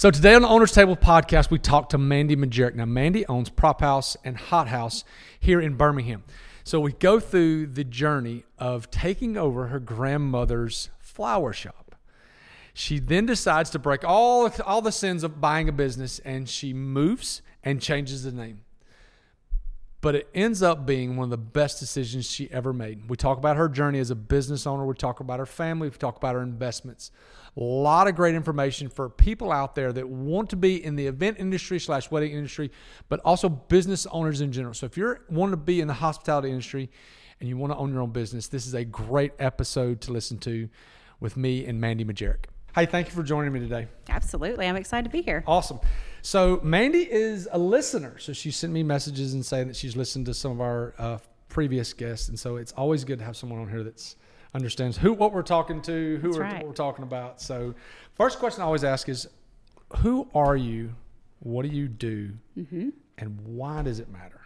So today on the Owner's Table podcast, we talked to Mandy Majerik. Now, Mandy owns Prop House and Hot House here in Birmingham. So we go through the journey of taking over her grandmother's flower shop. She then decides to break all, all the sins of buying a business and she moves and changes the name but it ends up being one of the best decisions she ever made. We talk about her journey as a business owner, we talk about her family, we talk about her investments. A lot of great information for people out there that want to be in the event industry slash wedding industry, but also business owners in general. So if you're want to be in the hospitality industry and you want to own your own business, this is a great episode to listen to with me and Mandy Majerik. Hey, thank you for joining me today. Absolutely. I'm excited to be here. Awesome. So Mandy is a listener. So she sent me messages and saying that she's listened to some of our uh, previous guests, and so it's always good to have someone on here that's understands who what we're talking to, who we're, right. what we're talking about. So, first question I always ask is, who are you? What do you do? Mm-hmm. And why does it matter?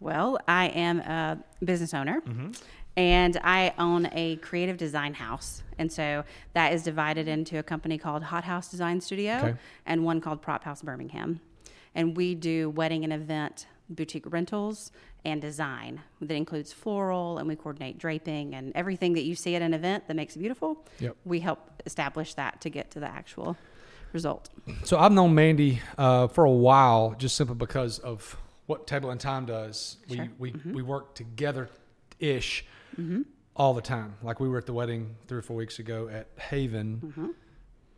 Well, I am a business owner. Mm-hmm and I own a creative design house. And so that is divided into a company called Hot House Design Studio okay. and one called Prop House Birmingham. And we do wedding and event boutique rentals and design that includes floral and we coordinate draping and everything that you see at an event that makes it beautiful. Yep. We help establish that to get to the actual result. So I've known Mandy uh, for a while just simply because of what Table and Time does. Sure. We, we, mm-hmm. we work together ish mm-hmm. all the time. Like we were at the wedding three or four weeks ago at Haven. Mm-hmm.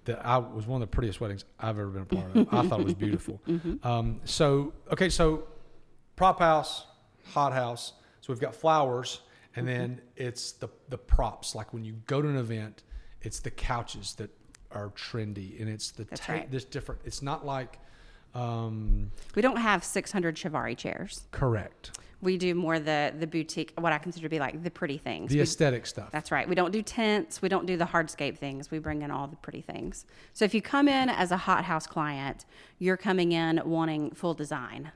That I was one of the prettiest weddings I've ever been a part of. I thought it was beautiful. Mm-hmm. Um, so okay, so prop house, hot house. So we've got flowers, and then mm-hmm. it's the the props. Like when you go to an event, it's the couches that are trendy, and it's the ta- right. this different. It's not like um, we don't have 600 Chiavari chairs. Correct we do more the the boutique, what I consider to be like the pretty things, the we, aesthetic stuff. That's right. We don't do tents. We don't do the hardscape things. We bring in all the pretty things. So if you come in as a hot house client, you're coming in wanting full design.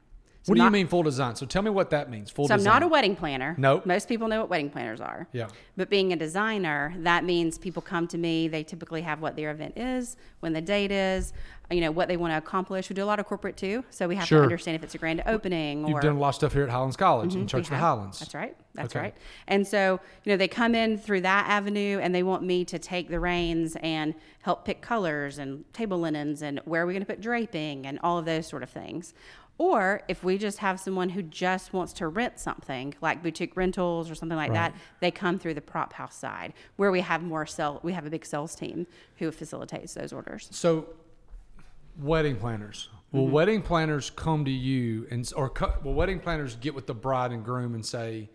So what do not, you mean full design? So tell me what that means. Full so design. I'm not a wedding planner. Nope. Most people know what wedding planners are. Yeah. But being a designer, that means people come to me. They typically have what their event is, when the date is, you know, what they want to accomplish. We do a lot of corporate too, so we have sure. to understand if it's a grand opening. Or. You've done a lot of stuff here at Highlands College mm-hmm, and Church of the Highlands. That's right. That's okay. right. And so, you know, they come in through that avenue and they want me to take the reins and help pick colors and table linens and where are we going to put draping and all of those sort of things. Or if we just have someone who just wants to rent something, like boutique rentals or something like right. that, they come through the prop house side, where we have more sell. We have a big sales team who facilitates those orders. So, wedding planners. Will mm-hmm. wedding planners come to you and or will wedding planners get with the bride and groom and say,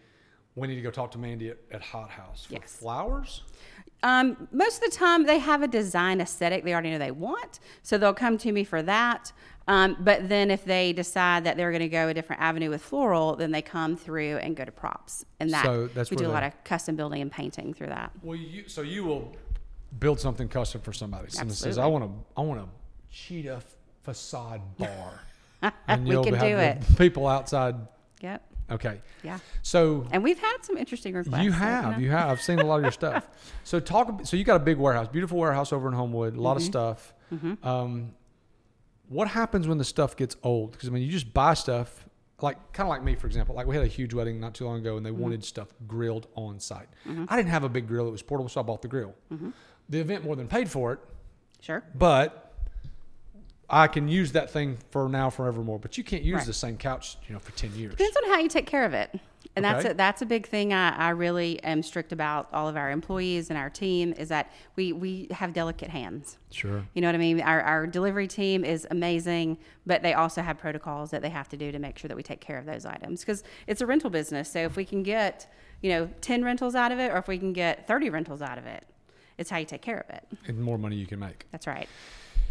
"We need to go talk to Mandy at, at Hot House for yes. flowers"? Um, most of the time, they have a design aesthetic they already know they want, so they'll come to me for that. Um, but then if they decide that they're going to go a different avenue with floral, then they come through and go to props, and that so that's we do a lot of custom building and painting through that. Well, you, so you will build something custom for somebody. Someone says, "I want to, I want a cheetah facade bar," and we can do it. People outside. Yep. Okay. Yeah. So and we've had some interesting requests. You have, you, you have. I've seen a lot of your stuff. So talk. So you got a big warehouse, beautiful warehouse over in Homewood, a lot mm-hmm. of stuff. Mm-hmm. Um, what happens when the stuff gets old? Because I mean, you just buy stuff like kind of like me, for example. Like we had a huge wedding not too long ago, and they mm-hmm. wanted stuff grilled on site. Mm-hmm. I didn't have a big grill; it was portable, so I bought the grill. Mm-hmm. The event more than paid for it. Sure. But I can use that thing for now forevermore. But you can't use right. the same couch, you know, for ten years. Depends on how you take care of it. And okay. that's a, that's a big thing. I, I really am strict about all of our employees and our team is that we we have delicate hands. Sure. You know what I mean? Our our delivery team is amazing, but they also have protocols that they have to do to make sure that we take care of those items because it's a rental business. So if we can get you know ten rentals out of it, or if we can get thirty rentals out of it, it's how you take care of it. And more money you can make. That's right.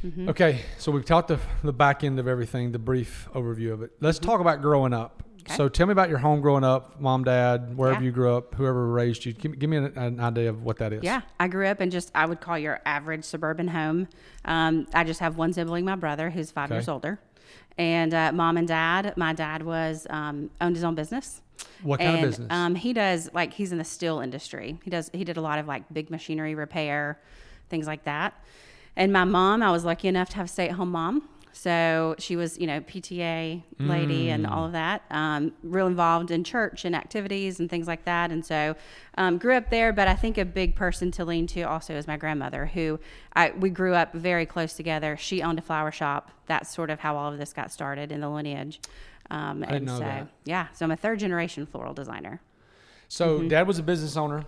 Mm-hmm. Okay, so we've talked the, the back end of everything, the brief overview of it. Let's mm-hmm. talk about growing up. Okay. So tell me about your home growing up, mom, dad, wherever yeah. you grew up, whoever raised you. Give, give me an, an, idea of what that is. Yeah, I grew up in just I would call your average suburban home. Um, I just have one sibling, my brother, who's five okay. years older, and uh, mom and dad. My dad was um, owned his own business. What kind and, of business? Um, he does like he's in the steel industry. He does he did a lot of like big machinery repair, things like that. And my mom, I was lucky enough to have a stay at home mom. So she was, you know, PTA lady and all of that. Um, real involved in church and activities and things like that. And so um, grew up there. But I think a big person to lean to also is my grandmother, who I, we grew up very close together. She owned a flower shop. That's sort of how all of this got started in the lineage. Um, and know so, that. yeah, so I'm a third generation floral designer. So Mm-hmm. dad was a business owner.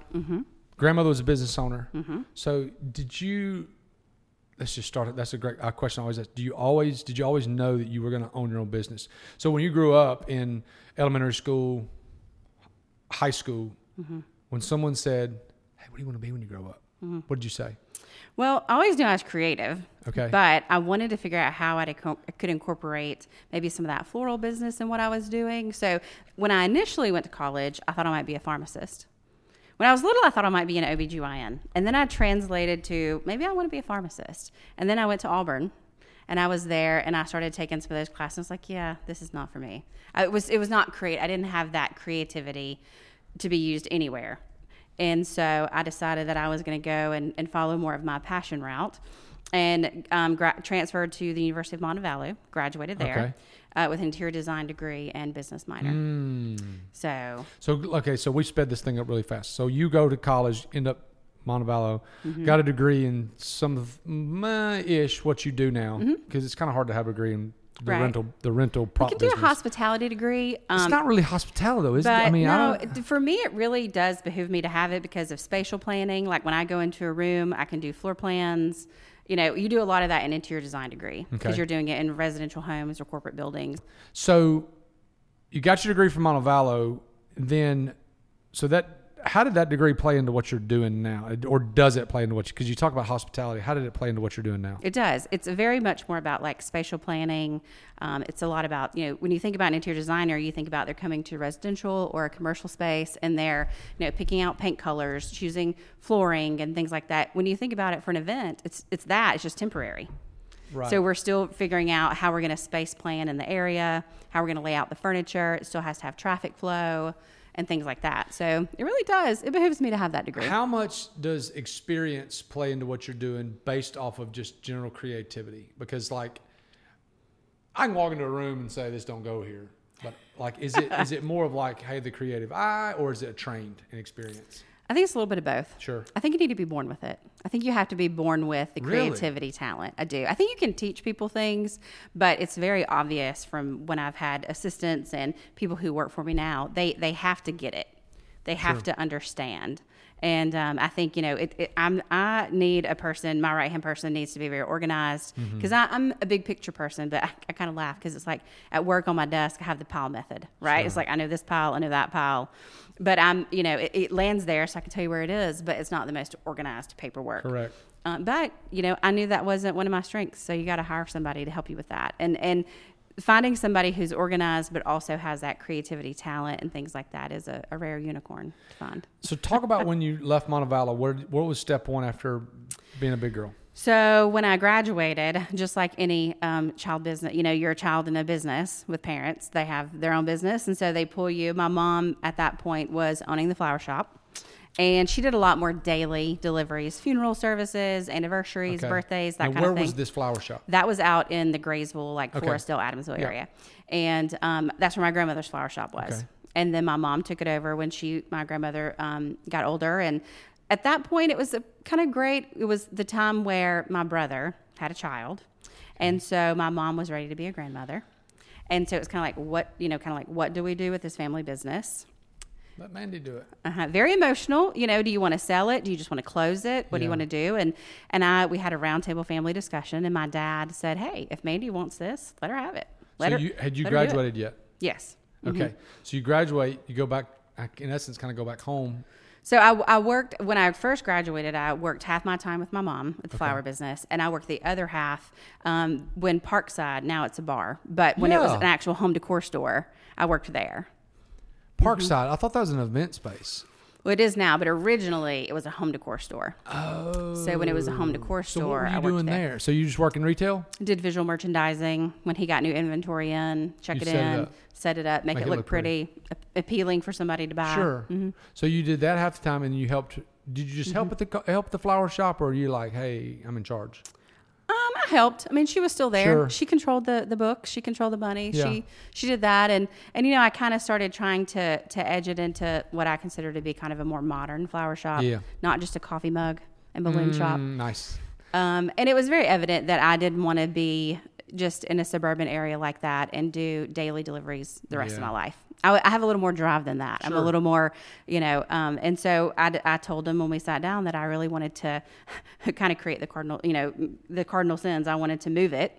Grandmother was a business owner. Mm-hmm. So did you? Let's just start it. That's a great question. I always ask. Do you always? Did you always know that you were going to own your own business? So when you grew up in elementary school, high school, Mm-hmm. when someone said, "Hey, what do you want to be when you grow up?" What did you say? Well, I always knew I was creative. Okay. But I wanted to figure out how I could incorporate maybe some of that floral business in what I was doing. So when I initially went to college, I thought I might be a pharmacist. When I was little, I thought I might be an OBGYN. And then I translated to maybe I want to be a pharmacist. And then I went to Auburn and I was there and I started taking some of those classes. I was like, yeah, this is not for me. I, it was it was not create. I didn't have that creativity to be used anywhere. And so I decided that I was going to go and, and follow more of my passion route and um, gra- transferred to the University of Montevallo, graduated there uh, with interior design degree and business minor. Hmm. So, So okay, so we sped this thing up really fast. So you go to college, end up Montevallo, Mm-hmm. got a degree in some of ish what you do now because it's kind of hard to have a degree in the Mm-hmm. Right. rental the rental prop you can do business. a hospitality degree. Um, it's not really hospitality though, is it? I mean, I no, don't, for me, it really does behoove me to have it because of spatial planning. Like when I go into a room, I can do floor plans. You know, you do a lot of that in interior design degree because Okay. you're doing it in residential homes or corporate buildings. so you got your degree from Montevallo, then so that how did that degree play into what you're doing now, or does it play into what? you Because you talk about hospitality, how did it play into what you're doing now? It does. It's very much more about like spatial planning. Um, it's a lot about, you know, when you think about an interior designer, you think about they're coming to a residential or a commercial space and they're, you know, picking out paint colors, choosing flooring and things like that. When you think about it for an event, it's it's that. It's just temporary. Right. So we're still figuring out how we're going to space plan in the area, how we're going to lay out the furniture. It still has to have traffic flow and things like that. So it really does. It behooves me to have that degree. How much does experience play into what you're doing based off of just general creativity? Because like I can walk into a room and say this don't go here. But like is it is it more of like, hey, the creative eye or is it a trained and experience? I think it's a little bit of both. Sure. I think you need to be born with it. I think you have to be born with the Really? creativity talent. I do. I think you can teach people things, but it's very obvious from when I've had assistants and people who work for me now. They they have to get it. They have to understand. And um, I think you know, it, it, I'm I need a person. My right hand person needs to be very organized Mm-hmm. because I'm a big picture person. But I, I kind of laugh because it's like at work on my desk, I have the pile method, right? It's like I know this pile, I know that pile, but I'm you know, it, it lands there, so I can tell you where it is, but it's not the most organized paperwork. Correct. Um, but you know, I knew that wasn't one of my strengths, so you got to hire somebody to help you with that. And and finding somebody who's organized but also has that creativity talent and things like that is a, a rare unicorn to find. So talk about when you left Montevallo. What what was step one after being a big girl? So when I graduated, just like any um, child business, you know, you're a child in a business with parents. They have their own business, and so they pull you. My mom at that point was owning the flower shop, and she did a lot more daily deliveries, funeral services, anniversaries, Okay. birthdays, that Now, kind where of thing. was this flower shop? That was out in the Graysville, like Okay. Forestdale, Adamsville Yeah. area, and um, that's where my grandmother's flower shop was. Okay. And then my mom took it over when she, my grandmother, um, got older, and at that point, it was a kind of great. It was the time where my brother had a child, and so my mom was ready to be a grandmother, and so it was kind of like, what you know, kind of like, what do we do with this family business? Let Mandy do it. uh Very emotional. You know, do you want to sell it? Do you just want to close it? What do you want to do? And and I we had a roundtable family discussion, and my dad said, "Hey, if Mandy wants this, let her have it. Let so her." you had you let her do it." graduated yet? Yes. Okay. So you graduate, you go back in essence kind of go back home. So I, I worked when I first graduated. I worked half my time with my mom at the flower business, and I worked the other half um, when Parkside. Now it's a bar, but when it was an actual home decor store, I worked there. Parkside. I thought that was an event space. Well, it is now, but originally it was a home decor store. Oh. So when it was a home decor So store, what were I worked doing there. there? So you just work in retail? did visual merchandising when he got new inventory in, check You it it in, up. set it up, make, it look, pretty, a- appealing for somebody to buy. Sure. So you did that half the time, and you helped. Did you just Mm-hmm. help at the help the flower shop, or are you like, hey, I'm in charge? Helped. I mean, she was still there. Sure. She controlled the the book. She controlled the money. Yeah. She she did that, and and you know, I kind of started trying to to edge it into what I consider to be kind of a more modern flower shop, Yeah. not just a coffee mug and balloon shop. Mm, nice. Um, and it was very evident that I didn't want to be just in a suburban area like that and do daily deliveries the rest of my life. I, I have a little more drive than that. I'm a little more, you know, um, and so I told him when we sat down that I really wanted to kind of create the cardinal, you know, the cardinal sins. I wanted to move it,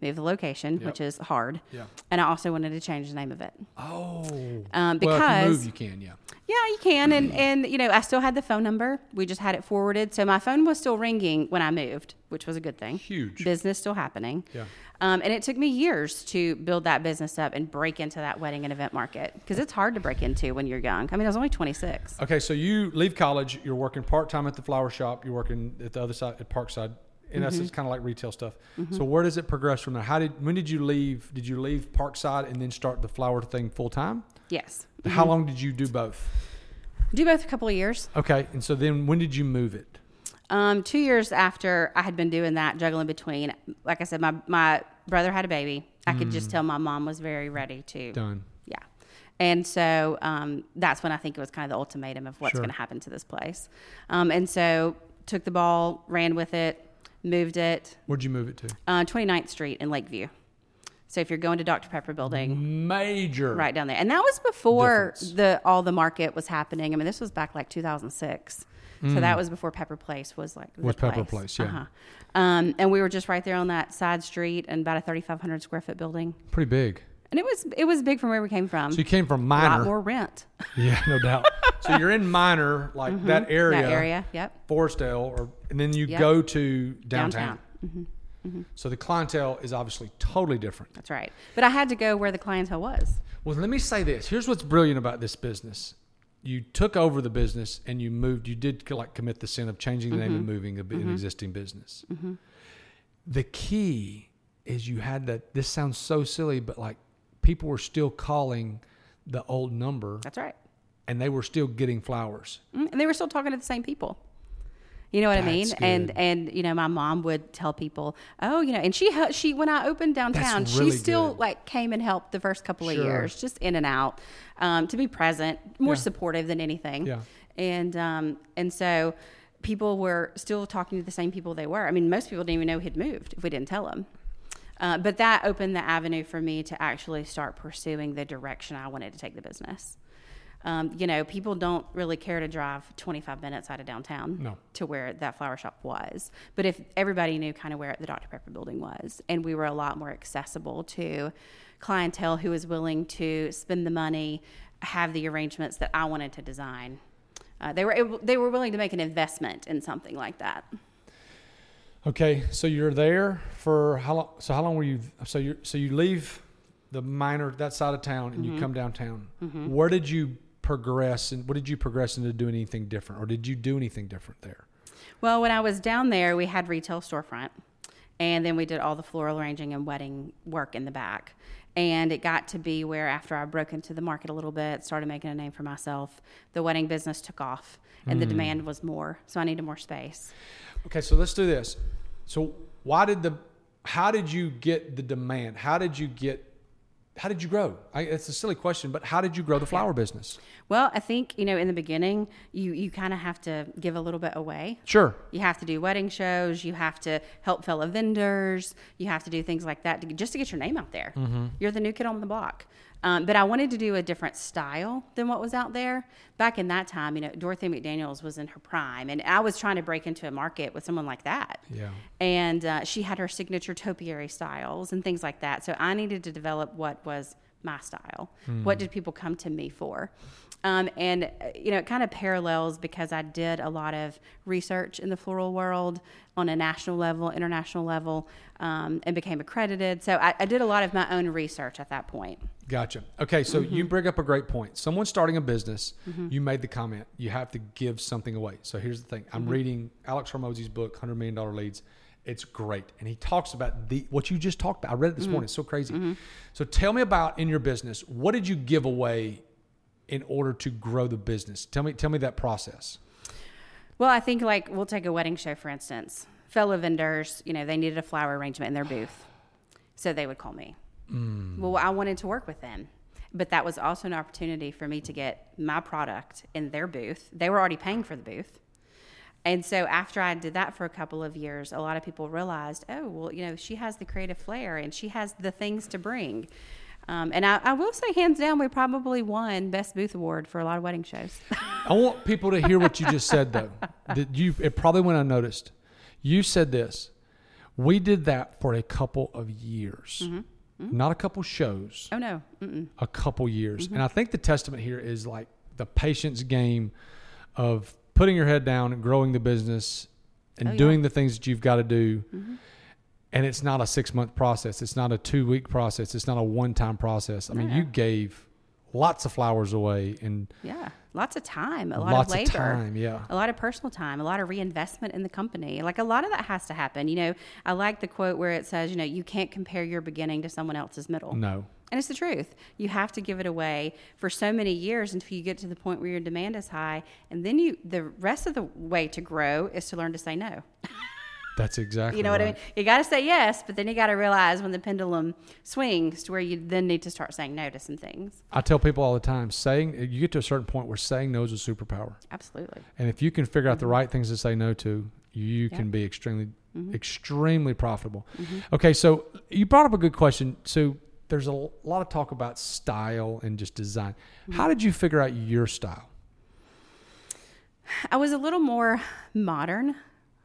move the location, which is hard. Yeah. And I also wanted to change the name of it. Oh. Um, well, if you because- move, you can. Yeah. Yeah, you can, and and you know, I still had the phone number. We just had it forwarded, so my phone was still ringing when I moved, which was a good thing. Huge. business still happening. Yeah. Um, and it took me years to build that business up and break into that wedding and event market because it's hard to break into when you're young. I mean, I was only 26. Okay, so you leave college. You're working part time at the flower shop. You're working at the other side at Parkside. In Mm-hmm. essence, kind of like retail stuff. So where does it progress from there? How did when did you leave? Did you leave Parkside and then start the flower thing full time? Yes, How long did you do both? do both a couple of years. Okay, and so then when did you move it? Um, two years after I had been doing that, juggling between, like I said, my my brother had a baby. I could just tell my mom was very ready to Done. Yeah. And so um, that's when I think it was kind of the ultimatum of what's Sure. going to happen to this place. Um, and so took the ball, ran with it, moved it, Where'd you move it to? uh, 29th Street in Lakeview. So if you're going to Dr. Pepper building, Major. right down there. And that was before Difference. the all the market was happening. I mean, this was back like 2006. So that was before Pepper Place was like the Mm. Was Pepper Place, yeah. Uh-huh. Um, and we were just right there on that side street and about a 3,500 square foot building. Pretty big. And it was it was big from where we came from. So you came from a lot more rent. Yeah, no doubt. so you're in minor, like that area, Mm-hmm. That area, yep. Forestdale, or and then you Yep. go to downtown. Downtown. Mm-hmm. So the clientele is obviously totally different. That's right. But I had to go where the clientele was. Well, let me say this. Here's what's brilliant about this business. You took over the business and you moved. You did like commit the sin of changing the name and mm-hmm. moving a, bi- an mm-hmm. existing business. Mm-hmm. The key is you had that. This sounds so silly, but like people were still calling the old number That's right. and they were still getting flowers. Mm, And they were still talking to the same people. You know what I mean? That's And and you know, my mom would tell people, "Oh, you know," and she she when I opened downtown, really she still good. like came and helped the first couple Sure. of years, just in and out, um, to be present, more Yeah. supportive than anything. Yeah. And um, and so people were still talking to the same people they were. I mean, most people didn't even know he'd moved if we didn't tell them. Uh, but that opened the avenue for me to actually start pursuing the direction I wanted to take the business. Um, you know, people don't really care to drive 25 minutes out of downtown No. to where that flower shop was. But if everybody knew kind of where the Dr. Pepper building was, and we were a lot more accessible to clientele who was willing to spend the money, have the arrangements that I wanted to design, uh, they were able, they were willing to make an investment in something like that. Okay, so you're there for how long? So how long were you? So you so you leave the minor that side of town and Mm-hmm. you come downtown. Where did you progress and what did you progress into doing anything different, or did you do anything different there? Well, when I was down there, we had retail storefront, and then we did all the floral arranging and wedding work in the back. And it got to be where, after I broke into the market a little bit, started making a name for myself, the wedding business took off, and the hmm. demand was more. So I needed more space. Okay, so let's do this. So why did the how did you get the demand? How did you get how did you grow? I, it's a silly question, but how did you grow the flower business? Well, I think you know in the beginning, you you kind of have to give a little bit away. Sure. You have to do wedding shows. You have to help fellow vendors. You have to do things like that to, just to get your name out there. Mm-hmm. You're the new kid on the block. Um, but I wanted to do a different style than what was out there. Back in that time, you know, Dorothy McDaniels was in her prime, and I was trying to break into a market with someone like that. Yeah. And uh, she had her signature topiary styles and things like that. So I needed to develop what was my style. What did people come to me for? Um, and uh, you know, it kind of parallels because I did a lot of research in the floral world on a national level, international level, um, and became accredited. So I, I did a lot of my own research at that point. Gotcha. Okay, so you Mm-hmm. bring up a great point. Someone starting a business, you made the comment, you have to give something away. So here's the thing I'm Mm-hmm. reading Alex Hormozi's book, $100 Million Leads. It's great. And he talks about the what you just talked about. I read it Mm-hmm. this morning. It's so crazy. So tell me about in your business, what did you give away in order to grow the business? Tell me, tell me that process. Well, I think like we'll take a wedding show for instance. fellow vendors, you know, they needed a flower arrangement in their booth. So they would call me. Mm. Well, I wanted to work with them. But that was also an opportunity for me to get my product in their booth. They were already paying for the booth. And so after I did that for a couple of years, a lot of people realized, oh, well, you know, she has the creative flair and she has the things to bring. Um, and I, I will say, hands down, we probably won Best Booth Award for a lot of wedding shows. I want people to hear what you just said, though. That you it probably went unnoticed. You said this. We did that for a couple of years, not a couple shows, oh, no. Mm-mm. a couple years. Mm-hmm. And I think the testament here is like the patience game of putting your head down and growing the business and Oh, yeah. doing the things that you've got to do. And it's not a six month process. It's not a two week process. It's not a one time process. I mean, you gave lots of flowers away and Yeah. Lots of time, a lot lots of labor. time. Yeah. a lot of personal time, a lot of reinvestment in the company. Like a lot of that has to happen. You know, I like the quote where it says, you know, you can't compare your beginning to someone else's middle. No. And it's the truth. You have to give it away for so many years until you get to the point where your demand is high. And then you, the rest of the way to grow is to learn to say no. That's exactly You know what I mean? You got to say yes, but then you got to realize when the pendulum swings to where you then need to start saying no to some things. I tell people all the time, saying you get to a certain point where saying no is a superpower. Absolutely. And if you can figure out the right things to say no to, you Mm-hmm. Yeah. Mm-hmm. can be extremely extremely profitable. Okay, so you brought up a good question. So there's a lot of talk about style and just design. Mm-hmm. How did you figure out your style? I was a little more modern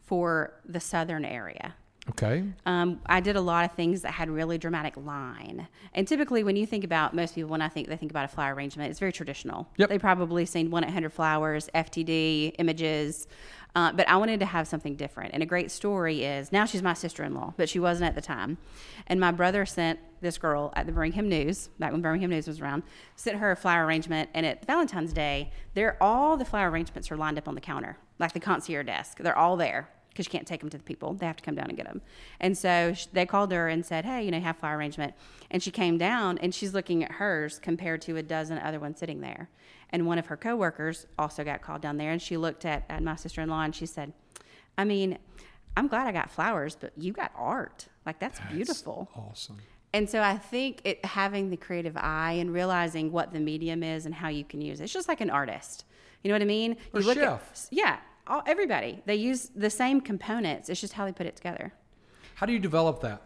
for the southern area. Okay. Um, I did a lot of things that had really dramatic line. And typically, when you think about most people, when I think they think about a flower arrangement, it's very traditional. Yep. They probably seen one hundred flowers, FTD images. Uh, but I wanted to have something different. And a great story is now she's my sister in law, but she wasn't at the time. And my brother sent this girl at the Birmingham News, back when Birmingham News was around, sent her a flower arrangement. And at Valentine's Day, there all the flower arrangements are lined up on the counter, like the concierge desk. They're all there because you can't take them to the people. They have to come down and get them. And so sh- they called her and said, "Hey, you know, you have flower arrangement." And she came down and she's looking at hers compared to a dozen other ones sitting there. And one of her coworkers also got called down there, and she looked at, at my sister-in-law and she said, "I mean, I'm glad I got flowers, but you got art. Like that's, beautiful." Awesome. And so I think it having the creative eye and realizing what the medium is and how you can use it. It's just like an artist. You know what I mean? Or you chef. at yeah, all, everybody. They use the same components. It's just how they put it together. How do you develop that?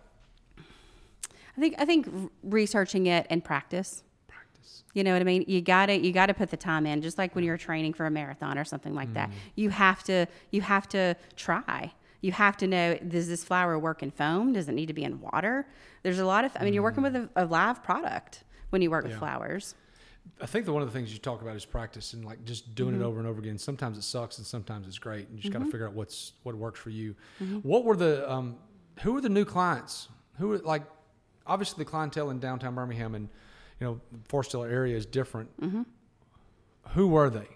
I think I think researching it and practice. Practice. You know what I mean? You gotta you gotta put the time in, just like when you're training for a marathon or something like that. Mm. You have to you have to try. You have to know does this flower work in foam? Does it need to be in water? There's a lot of I mean you're working mm. with a, a live product when you work with Yeah. flowers. I think that one of the things you talk about is practice and like just doing Mm-hmm. it over and over again. Sometimes it sucks and sometimes it's great. And you just got to figure out what's what works for you. Mm-hmm. What were the um, who were the new clients? Who were like obviously the clientele in downtown Birmingham and you know Forest Hill area is different. Mm-hmm. Who were they?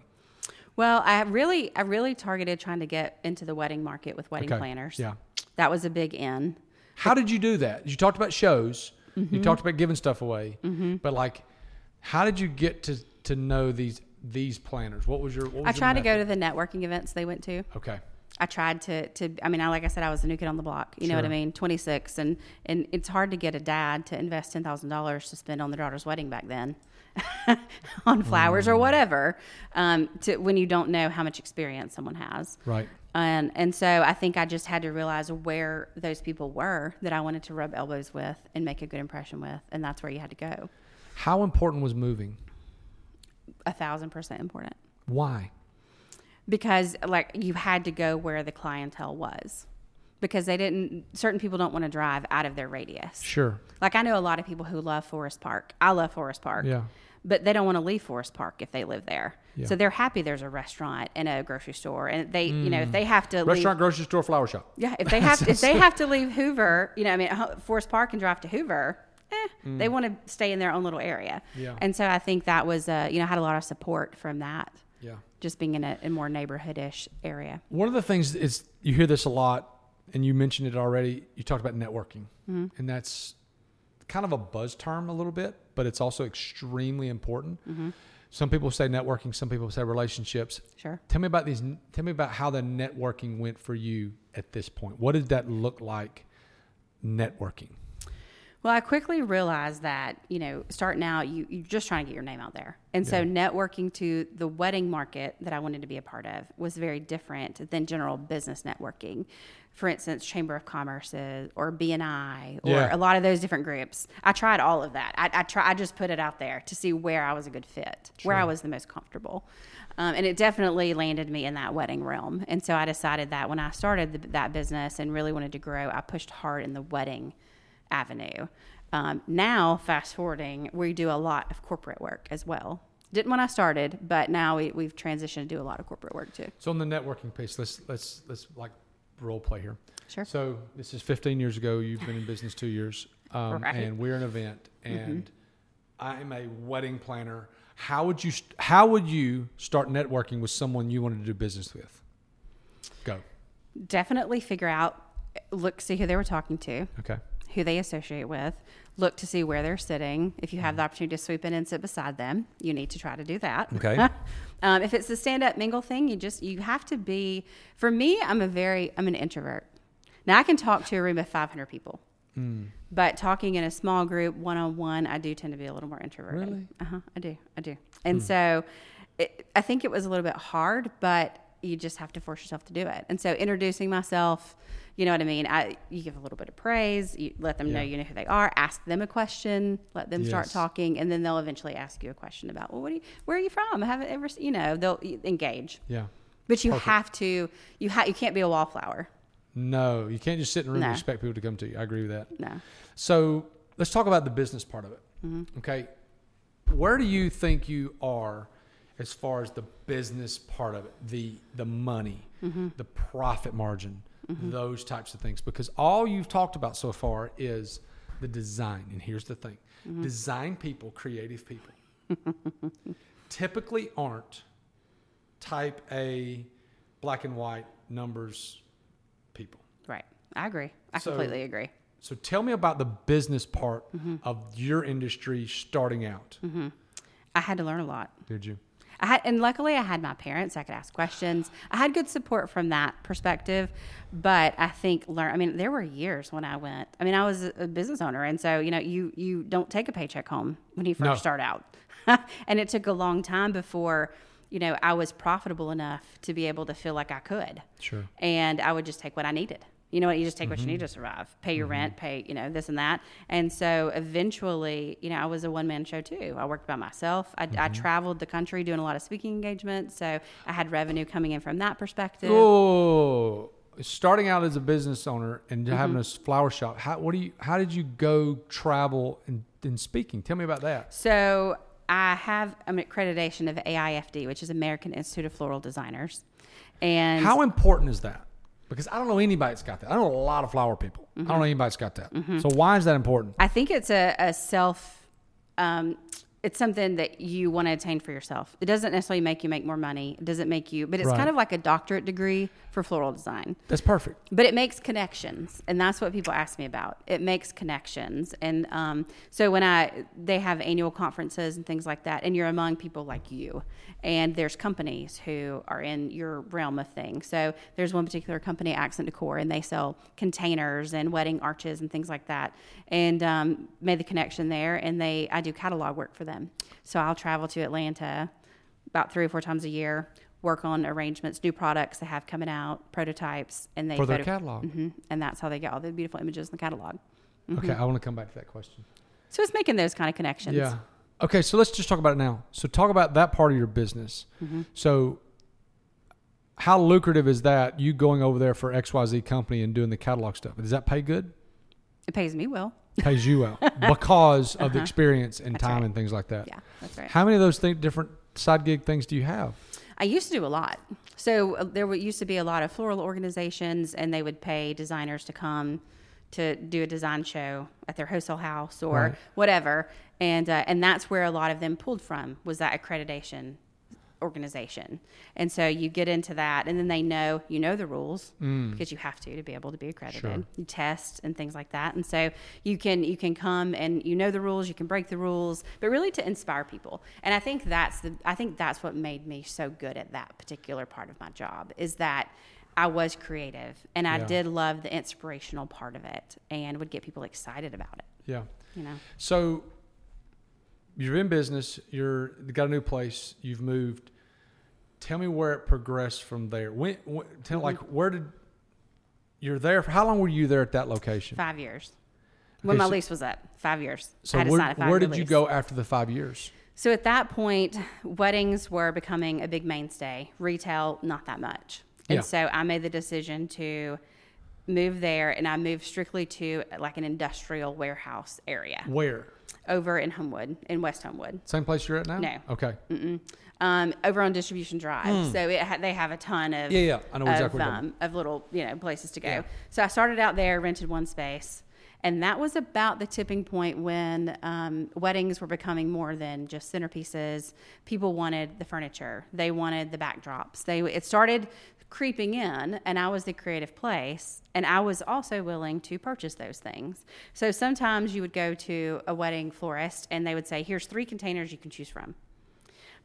Well, I really I really targeted trying to get into the wedding market with wedding Okay. planners. Yeah. That was a big in. How did you do that? You talked about shows. Mm-hmm. You talked about giving stuff away. But like, how did you get to to know these these planners? What was your? What was I tried to go to the networking events they went to. Okay. I tried to to I mean I like I said I was a new kid on the block. You know what I mean? 26 and and it's hard to get a dad to invest $10,000 to spend on their daughter's wedding back then. on flowers Mm. or whatever. Um to when you don't know how much experience someone has. Right. And and so I think I just had to realize where those people were that I wanted to rub elbows with and make a good impression with and that's where you had to go. How important was moving? A thousand percent important. Why? because like you had to go where the clientele was because they didn't certain people don't want to drive out of their radius Sure. like i know a lot of people who love forest park i love forest park Yeah. but they don't want to leave forest park if they live there Yeah. so they're happy there's a restaurant and a grocery store and they you know if mm. they have to leave Restaurant, grocery store, flower shop. yeah if they have to, if they have to leave hoover you know i mean forest park and drive to hoover eh, they want to stay in their own little area Yeah. and so i think that was uh, you know I had a lot of support from that Yeah. just being in a, a more neighborhoodish area. One of the things is you hear this a lot, and you mentioned it already. You talked about networking, Mm-hmm. and that's kind of a buzz term a little bit, but it's also extremely important. Mm-hmm. Some people say networking. Some people say relationships. Sure. Tell me about these. Tell me about how the networking went for you at this point. What did that look like? Networking. Well, I quickly realized that, you know, starting out, you, you're just trying to get your name out there. And so networking to the wedding market that I wanted to be a part of was very different than general business networking. For instance, Chamber of Commerce or BNI or Yeah. a lot of those different groups. I tried all of that. I, I, try, I just put it out there to see where I was a good fit, where I was the most comfortable. Um, and it definitely landed me in that wedding realm. And so I decided that when I started the, that business and really wanted to grow, I pushed hard in the wedding avenue. Um, now, fast forwarding, we do a lot of corporate work as well. Didn't when I started, but now we, we've transitioned to do a lot of corporate work too. So on the networking piece, let's let's let's like role play here. Sure. So this is 15 years ago. You've been in business two years, um, Right. Mm-hmm. and we're an event, and I'm a wedding planner. How would you How would you start networking with someone you wanted to do business with? Go. Definitely figure out, look, see who they were talking to, Okay. Who they associate with, look to see where they're sitting. If you have the opportunity to swoop in and sit beside them, you need to try to do that. Okay. um, if it's the stand up mingle thing, you just, you have to be, for me, I'm a very, I'm an introvert. Now I can talk to a room of 500 people. But talking in a small group, one on one, I do tend to be a little more introverted. Really? Uh huh. I do. I do. And so, it, I think it was a little bit hard, but you just have to force yourself to do it. And so, introducing myself, you know what I mean. I you give a little bit of praise, you let them know you know who they are, ask them a question, let them start talking, and then they'll eventually ask you a question about, well, what do you, where are you from? I haven't ever, s-" you know, they'll engage. Yeah. But you Perfect. have to, you ha- you can't be a wallflower. No, you can't just sit in a room and expect people to come to you. I agree with that. No. So let's talk about the business part of it. Mm-hmm. Okay. Where do you think you are as far as the business part of it, the the money, Mm-hmm. the profit margin, those types of things? Because all you've talked about so far is the design. And here's the thing: Mm-hmm. design people, creative people, typically aren't type A, black and white numbers people. Right. I agree. I So- completely agree. So tell me about the business part Mm-hmm. of your industry starting out. I had to learn a lot. Did you? I had, and luckily I had my parents. I could ask questions. I had good support from that perspective, but I think learn. I mean, there were years when I went. I mean, I was a business owner, and so you know, you you don't take a paycheck home when you first No. start out, and it took a long time before you know I was profitable enough to be able to feel like I could. Sure. and I would just take what I needed. You know what? You just take what you need Mm-hmm. to survive, pay your rent, pay you know this and that. And so eventually, you know, I was a one man show too. I worked by myself. I, I Mm-hmm. traveled the country doing a lot of speaking engagements, so I had revenue coming in from that perspective. Oh, starting out as a business owner and Mm-hmm. having a flower shop. How what do you? How did you go travel and, and speaking? Tell me about that. So I have an accreditation of AIFD, which is American Institute of Floral Designers, and How important is that? Because I don't know anybody that's got that. I know a lot of flower people. I Mm-hmm. don't know anybody that's got that. So why is that important? I think it's a, a self. Um, it's something that you want to attain for yourself. It doesn't necessarily make you make more money. It doesn't make you, but it's Right. kind of like a doctorate degree for floral design. That's perfect. But it makes connections, and that's what people ask me about. It makes connections, and um, so when I they have annual conferences and things like that, and you're among people like you, and there's companies who are in your realm of things. So there's one particular company, Accent Decor, and they sell containers and wedding arches and things like that, and um, made the connection there. And they I do catalog work for them, so I'll travel to Atlanta about three or four times a year. Work on arrangements, new products they have coming out, prototypes, and they For their photo- catalog. Mhm. and that's how they get all the beautiful images in the catalog. Okay, I want to come back to that question. So it's making those kind of connections. Yeah. Okay, so let's just talk about it now. So talk about that part of your business. Mm-hmm. So how lucrative is that you going over there for XYZ company and doing the catalog stuff? Does that pay good? It pays me well. Pays you out because of the Uh-huh. experience and That's time right. and things like that. Yeah, that's right. How many of those th- different side gig things do you have? I used to do a lot. So uh, there used to be a lot of floral organizations, and they would pay designers to come to do a design show at their wholesale house or Right. whatever, and uh, and that's where a lot of them pulled from was that accreditation organization. And so you get into that, and then they know you know the rules Mm. because you have to to be able to be accredited. Sure. You test and things like that, and so you can you can come and you know the rules, you can break the rules, but really to inspire people. And I think that's the I think that's what made me so good at that particular part of my job is that. I was creative and I Yeah. did love the inspirational part of it and would get people excited about it, Yeah. you know. So you're in business. You're you got a new place. You've moved. Tell me where it progressed from there. When, when tell Mm-hmm. like where did you're there? For, how long were you there at that location? Five years. When my so- lease was up, five years. I So where, where did you go after the five years? So at that point, weddings were becoming a big mainstay. Retail, not that much. And Yeah. so I made the decision to move there, and I moved strictly to like an industrial warehouse area Where? Over in Homewood, in West Homewood. Same place you're at now? No. Okay. Um, over on Distribution Drive, so it ha- they have a ton of. Yeah, yeah. I know exactly you're um, of little you know places to go. Yeah. So I started out there, rented one space, and that was about the tipping point when um, weddings were becoming more than just centerpieces. People wanted the furniture, they wanted the backdrops. They it started creeping in, and I was the creative place, and I was also willing to purchase those things. So sometimes you would go to a wedding florist, and they would say, "Here's three containers you can choose from."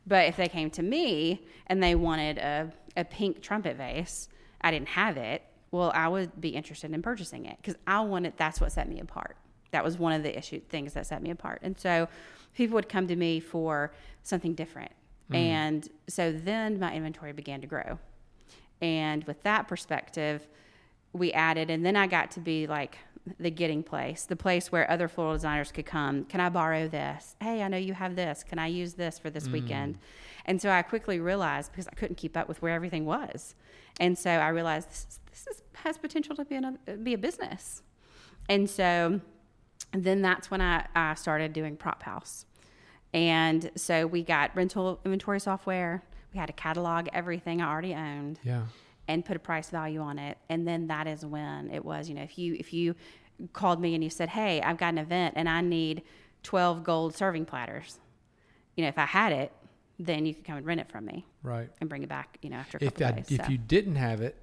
But if they came to me and they wanted a, a pink trumpet vase, I didn't have it. Well, I would be interested in purchasing it because I wanted. That's what set me apart. That was one of the issue things that set me apart. And so, people would come to me for something different. Mm. And so then my inventory began to grow. And with that perspective, we added, and then I got to be like the getting place, the place where other floral designers could come. Can I borrow this? Hey, I know you have this. Can I use this for this weekend? Mm. And so I quickly realized because I couldn't keep up with where everything was, and so I realized this, is, this is, has potential to be another, uh, be a business. And so then that's when I, I started doing Prop House. And so we got rental inventory software. We had to catalog everything I already owned Yeah. and put a price value on it. And then that is when it was, you know, if you if you called me and you said, "Hey, I've got an event and I need 12 gold serving platters." You know, if I had it, then you could come and rent it from me Right. and bring it back, you know, after a If couple I, days. if So, you didn't have it,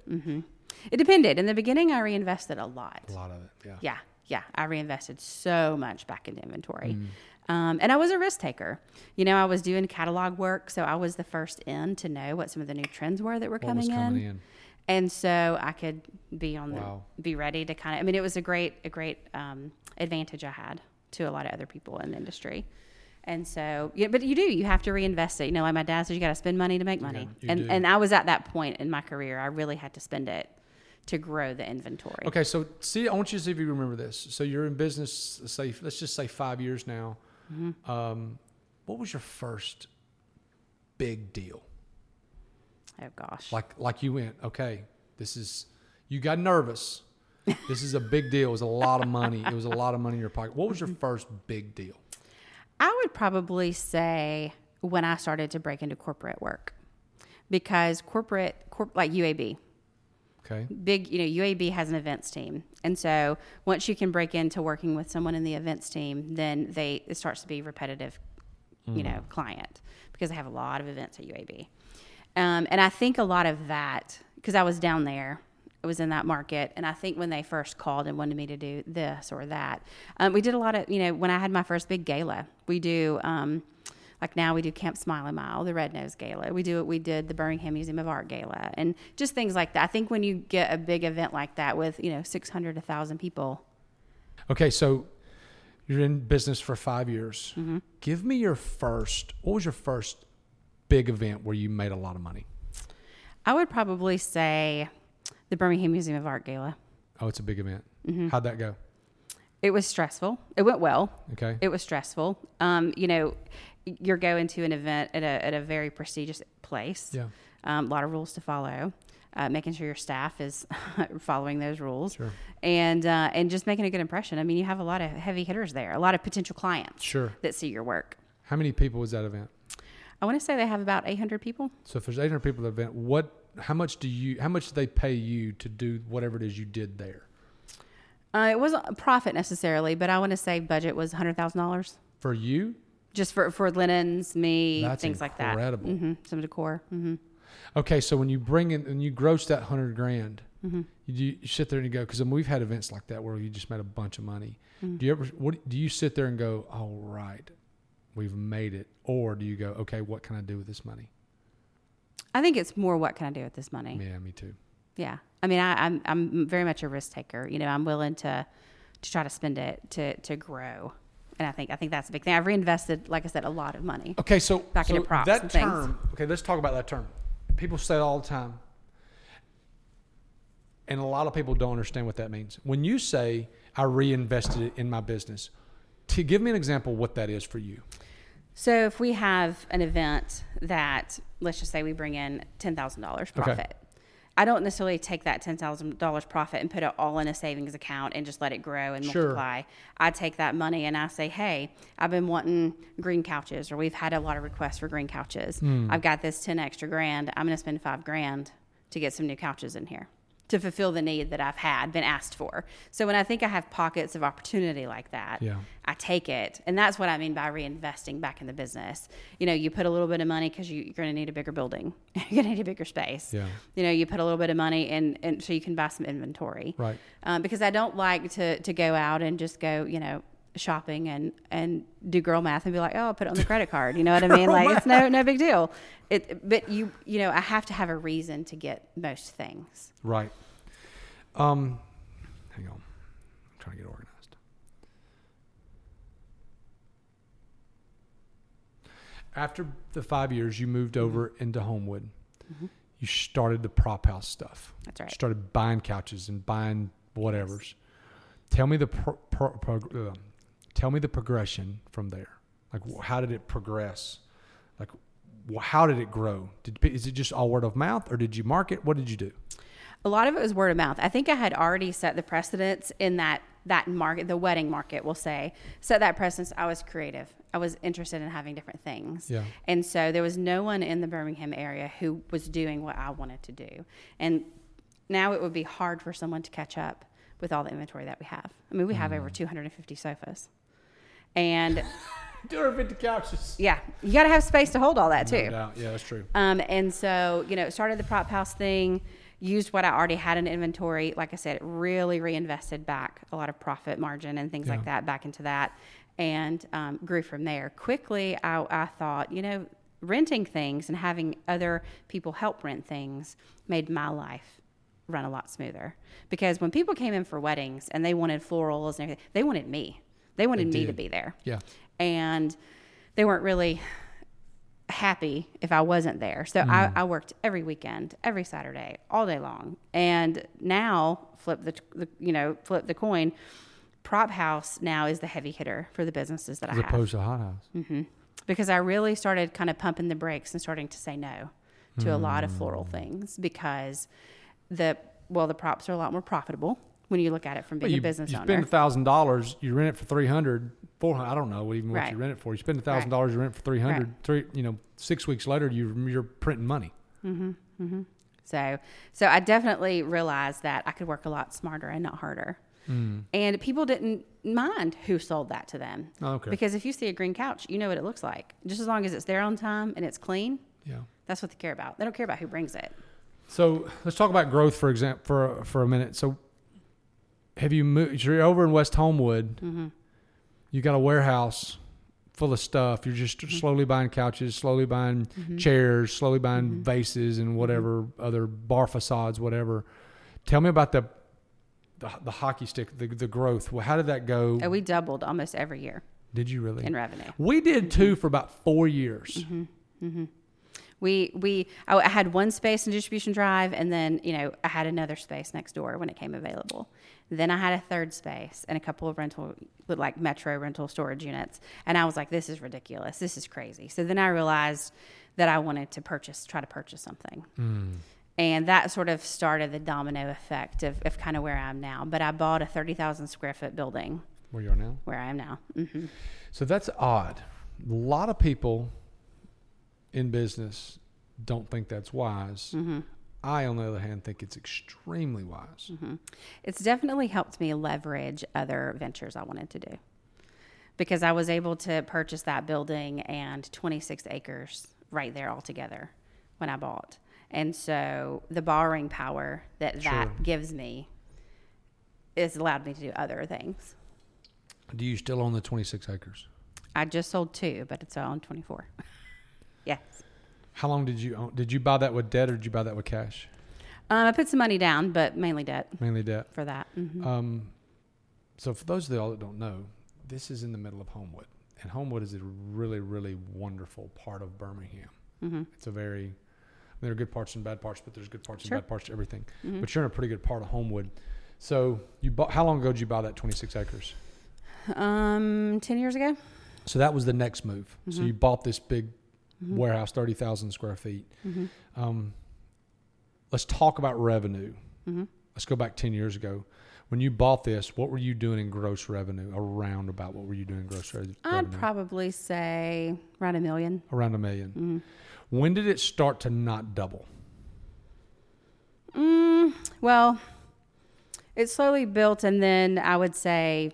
it depended. In the beginning, I reinvested a lot. a lot of it. Yeah. Yeah, yeah. I reinvested so much back into inventory. Mm. Um, and I was a risk taker. You know, I was doing catalog work, so I was the first in to know what some of the new trends were that were coming, coming in. in? And so I could be on Wow. the be ready to kind of. I mean, it was a great a great um, advantage I had to a lot of other people in the industry. And so, yeah, but you do. You have to reinvest it. You know, like my dad says, you got to spend money to make money. you and do. and I was at that point in my career. I really had to spend it to grow the inventory. Okay, so see, I want you to see if you remember this. So you're in business, say, let's just say five years now. Mm-hmm. Um, what was your first big deal? Oh gosh. Like, like you went, okay, this is, you got nervous. This is a big deal. It was a lot of money. It was a lot of money in your pocket. What was your first big deal? I would probably say when I started to break into corporate work, because corporate, corp, like UAB, Okay. big, you know, UAB has an events team, and so once you can break into working with someone in the events team, then they it starts to be repetitive, you know, client because they have a lot of events at UAB, um, and I think a lot of that because I was down there. I was in that market, and I think when they first called and wanted me to do this or that, um, we did a lot of, you know, when I had my first big gala, we do, um, like now we do Camp Smile-A-Mile, the Red Nose Gala. We do it. We did the Birmingham Museum of Art Gala, and just things like that. I think when you get a big event like that with you know six hundred, a thousand people, Okay, so you're in business for five years. Mm-hmm. Give me your first, what was your first big event where you made a lot of money? I would probably say the Birmingham Museum of Art Gala. Oh, it's a big event. Mm-hmm. How'd that go? It was stressful. It went well. Okay. It was stressful. Um, you know, you're going to an event at a, at a very prestigious place. Yeah. Um, a lot of rules to follow. Uh, making sure your staff is following those rules, Sure. and uh, and just making a good impression. I mean, you have a lot of heavy hitters there, a lot of potential clients Sure. that see your work. How many people was that event? I want to say they have about 800 people. So if there's 800 people at the event, what, how much do you, how much do they pay you to do whatever it is you did there? Uh, it wasn't a profit necessarily, but I want to say budget was $100,000 For you? Just for for linens, me, That's things like that. incredible. hmm Some decor. hmm Okay, so when you bring in and you gross that hundred grand, Mm-hmm. you, you sit there and you go because I mean, we've had events like that where you just made a bunch of money. Mm-hmm. Do you ever? What do you sit there and go? All right, we've made it, or do you go? Okay, what can I do with this money? I think it's more what can I do with this money. Yeah, me too. Yeah. I mean, I, I'm I'm very much a risk taker. You know, I'm willing to to try to spend it to to grow, and I think I think that's a big thing. I've reinvested, like I said, a lot of money. Okay, so Back so into props that and things. term. Okay, let's talk about that term. People say it all the time, and a lot of people don't understand what that means. When you say I reinvested it in my business, to give me an example what that is for you. So if we have an event that let's just say we bring in ten thousand dollars profit. I don't necessarily take that ten thousand dollars profit and put it all in a savings account and just let it grow and Sure. multiply. I take that money and I say, "Hey, I've been wanting green couches, or we've had a lot of requests for green couches. Hmm. I've got this ten extra grand. I'm going to spend five grand to get some new couches in here to fulfill the need that I've had been asked for." So when I think I have pockets of opportunity like that, Yeah. I take it. And that's what I mean by reinvesting back in the business. You know, you put a little bit of money because you, you're going to need a bigger building, you're going to need a bigger space. Yeah. You know, you put a little bit of money in, in so you can buy some inventory. Right. Um, because I don't like to, to go out and just go, you know, shopping and, and do girl math and be like, oh, I'll put it on the credit card. You know what I mean? Like it's no, no big deal. It, but you, you know, I have to have a reason to get most things. Right. Um, hang on. I'm trying to get organized. After the five years, you moved over into Homewood. You started the prop house stuff. That's right. Started buying couches and buying whatevers. Tell me the pro, pro, pro, uh, tell me the progression from there. Like, how did it progress? Like, how did it grow? Did is it just all word of mouth, or did you market? What did you do? A lot of it was word of mouth. I think I had already set the precedence in that that market, the wedding market, we'll say, set that precedence. I was creative. I was interested in having different things. Yeah. And so there was no one in the Birmingham area who was doing what I wanted to do. And now it would be hard for someone to catch up with all the inventory that we have. I mean, we have over mm. 250 sofas. And 250 couches. yeah, you got to have space to hold all that too. No doubt. Yeah, that's true. Um, and so, you know, started the prop house thing, used what I already had in inventory. Like I said, really reinvested back a lot of profit margin and things Yeah. like that back into that and um, grew from there. Quickly, I, I thought, you know, renting things and having other people help rent things made my life run a lot smoother. Because when people came in for weddings and they wanted florals and everything, they wanted me. They wanted me to be there Yeah. and they weren't really happy if I wasn't there. So I, mm. I worked every weekend, every Saturday, all day long. And now flip the, the you know flip the coin. Prop House now is the heavy hitter for the businesses that As I have opposed to Hot House. Mm-hmm. because I really started kind of pumping the brakes and starting to say no to a lot of floral mm. things because the well the props are a lot more profitable when you look at it from being you, a business you owner. You spend a thousand dollars, you rent it for 300, 400, I don't know even what Right. you rent it for. You spend a thousand dollars, you rent it for 300, three, you know, six weeks later, you, you're printing money. Mm-hmm, mm-hmm. So, so I definitely realized that I could work a lot smarter and not harder. And people didn't mind who sold that to them. Oh, okay. Because if you see a green couch, you know what it looks like. Just as long as it's there on time and it's clean, Yeah. that's what they care about. They don't care about who brings it. So let's talk about growth for example for for a minute. So have you moved? You're over in West Homewood. Mm-hmm. You got a warehouse full of stuff. You're just Mm-hmm. slowly buying couches, slowly buying chairs, slowly buying Mm-hmm. vases and whatever other bar facades, whatever. Tell me about the the, the hockey stick, the the growth. Well, how did that go? And we doubled almost every year did you really? in revenue. we did too for about four years. Mm-hmm. We we I I had one space in distribution drive, and then you know I had another space next door when it came available. Then I had a third space and a couple of rental like metro rental storage units, and I was like, this is ridiculous. This is crazy. So then I realized that I wanted to purchase, try to purchase something. And that sort of started the domino effect of, of kind of where I am now. But I bought a 30,000 square foot building Where you are now? where I am now. hmm So that's odd. A lot of people in business don't think that's wise. Mm-hmm. I, on the other hand, think it's extremely wise. Mm-hmm. It's definitely helped me leverage other ventures I wanted to do. because I was able to purchase that building and 26 acres right there altogether when I bought. And so the borrowing power that Sure. that gives me has allowed me to do other things. Do you still own the 26 acres? I just sold two, but it's on 24. yes. How long did you own? Did you buy that with debt or did you buy that with cash? Um, I put some money down, but mainly debt Mainly debt. for that. hmm Um, so for those of y'all that don't know, this is in the middle of Homewood, and Homewood is a really, really wonderful part of Birmingham. hmm It's a very there are good parts and bad parts, but there's good parts Sure. and bad parts to everything. hmm But you're in a pretty good part of Homewood. So you bought. How long ago did you buy that 26 acres? Um, 10 years ago? So that was the next move. So Mhm. you bought this big Mhm. warehouse, 30,000 square feet. hmm Um, let's talk about revenue. hmm Let's go back 10 years ago. When you bought this, what were you doing in gross revenue? Around about what were you doing in gross re- I'd revenue? probably say around a million. Around a 1000000 hmm When did it start to not double? Mm, well, it slowly built, and then I would say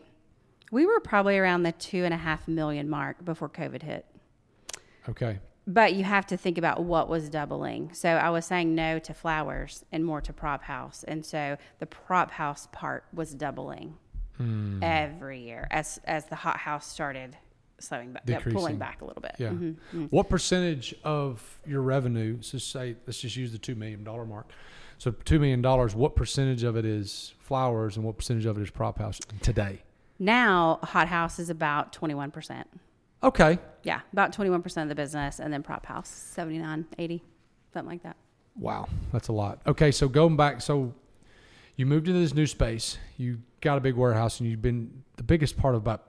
we were probably around the two and a half million mark before COVID hit. Okay. But you have to think about what was doubling. So I was saying no to flowers and more to prop house, and so the prop house part was doubling Hmm. every year as as the hot house started slowing back, yeah, pulling back a little bit. Yeah. Mhm, mhm. What percentage of your revenue, so say, let's just use the $2 million mark. So $2 million, what percentage of it is flowers and what percentage of it is prop house today? Now hot house is about twenty one percent. Okay. Yeah, about 21% of the business, and then prop house, 79, 80, something like that. Wow, that's a lot. Okay, so going back, so you moved into this new space. You got a big warehouse, and you've been the biggest part about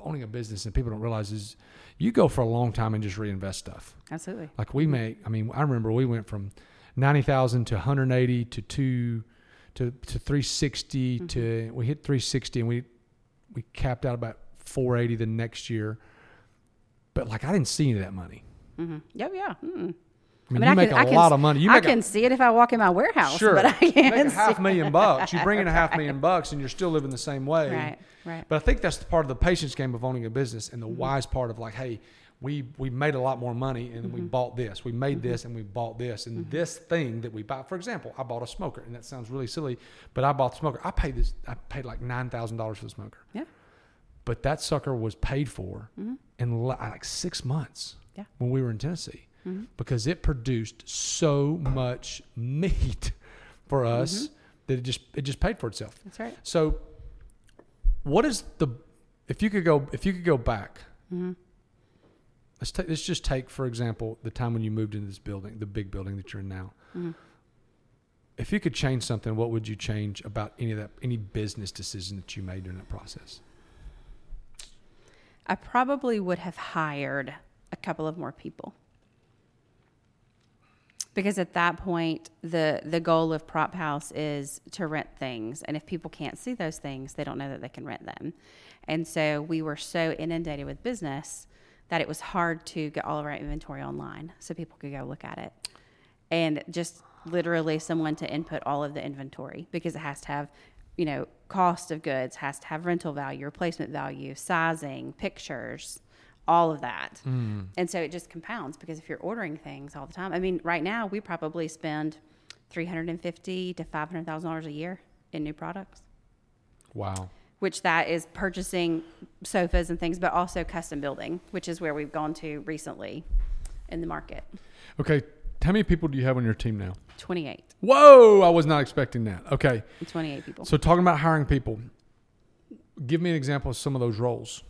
owning a business, and people don't realize is you go for a long time and just reinvest stuff. Absolutely. Like we make, I mean, I remember we went from ninety thousand to one hundred eighty to two to to three mm-hmm. to we hit three sixty, and we we capped out about four eighty the next year. But like I didn't see any of that money. Mm-hmm. Yeah, yeah. Mm. I mean, mean, you I make can- a I lot s- of money. You I make a- can see it if I walk in my warehouse, Sure. but I can't a half million bucks. You bring in a half million bucks, and you're still living the same way. Right, right. But I think that's the part of the patience game of owning a business, and the Mm-hmm. wise part of like, hey, we we made a lot more money, and we Mm-hmm. bought this. We made this, and we bought this, and this thing that we bought. For example, I bought a smoker, and that sounds really silly, but I bought the smoker. I paid this. I paid like nine thousand dollars for the smoker. Yeah. But that sucker was paid for Mhm. in like six months. Yeah. When we were in Tennessee, Mhm. because it produced so much meat for us Mm-hmm. that it just it just paid for itself. That's right. So, what is the if you could go if you could go back? hmm Let's take let's just take for example the time when you moved into this building, the big building that you're in now. hmm If you could change something, what would you change about any of that any business decision that you made during that process? I probably would have hired a couple of more people. Because at that point, the, the goal of Prop House is to rent things. And if people can't see those things, they don't know that they can rent them. And so we were so inundated with business that it was hard to get all of our inventory online so people could go look at it. And just literally someone to input all of the inventory because it has to have, you know, cost of goods, has to have rental value, replacement value, sizing, pictures, all of that. Hmm. And so it just compounds because if you're ordering things all the time, I mean, right now we probably spend three hundred and fifty to five hundred thousand dollars a year in new products, Wow. which that is purchasing sofas and things, but also custom building, which is where we've gone to recently in the market. Okay, how many people do you have on your team now? 28, Whoa, I was not expecting that. Okay, 28 people. so talking about hiring people, give me an example of some of those roles.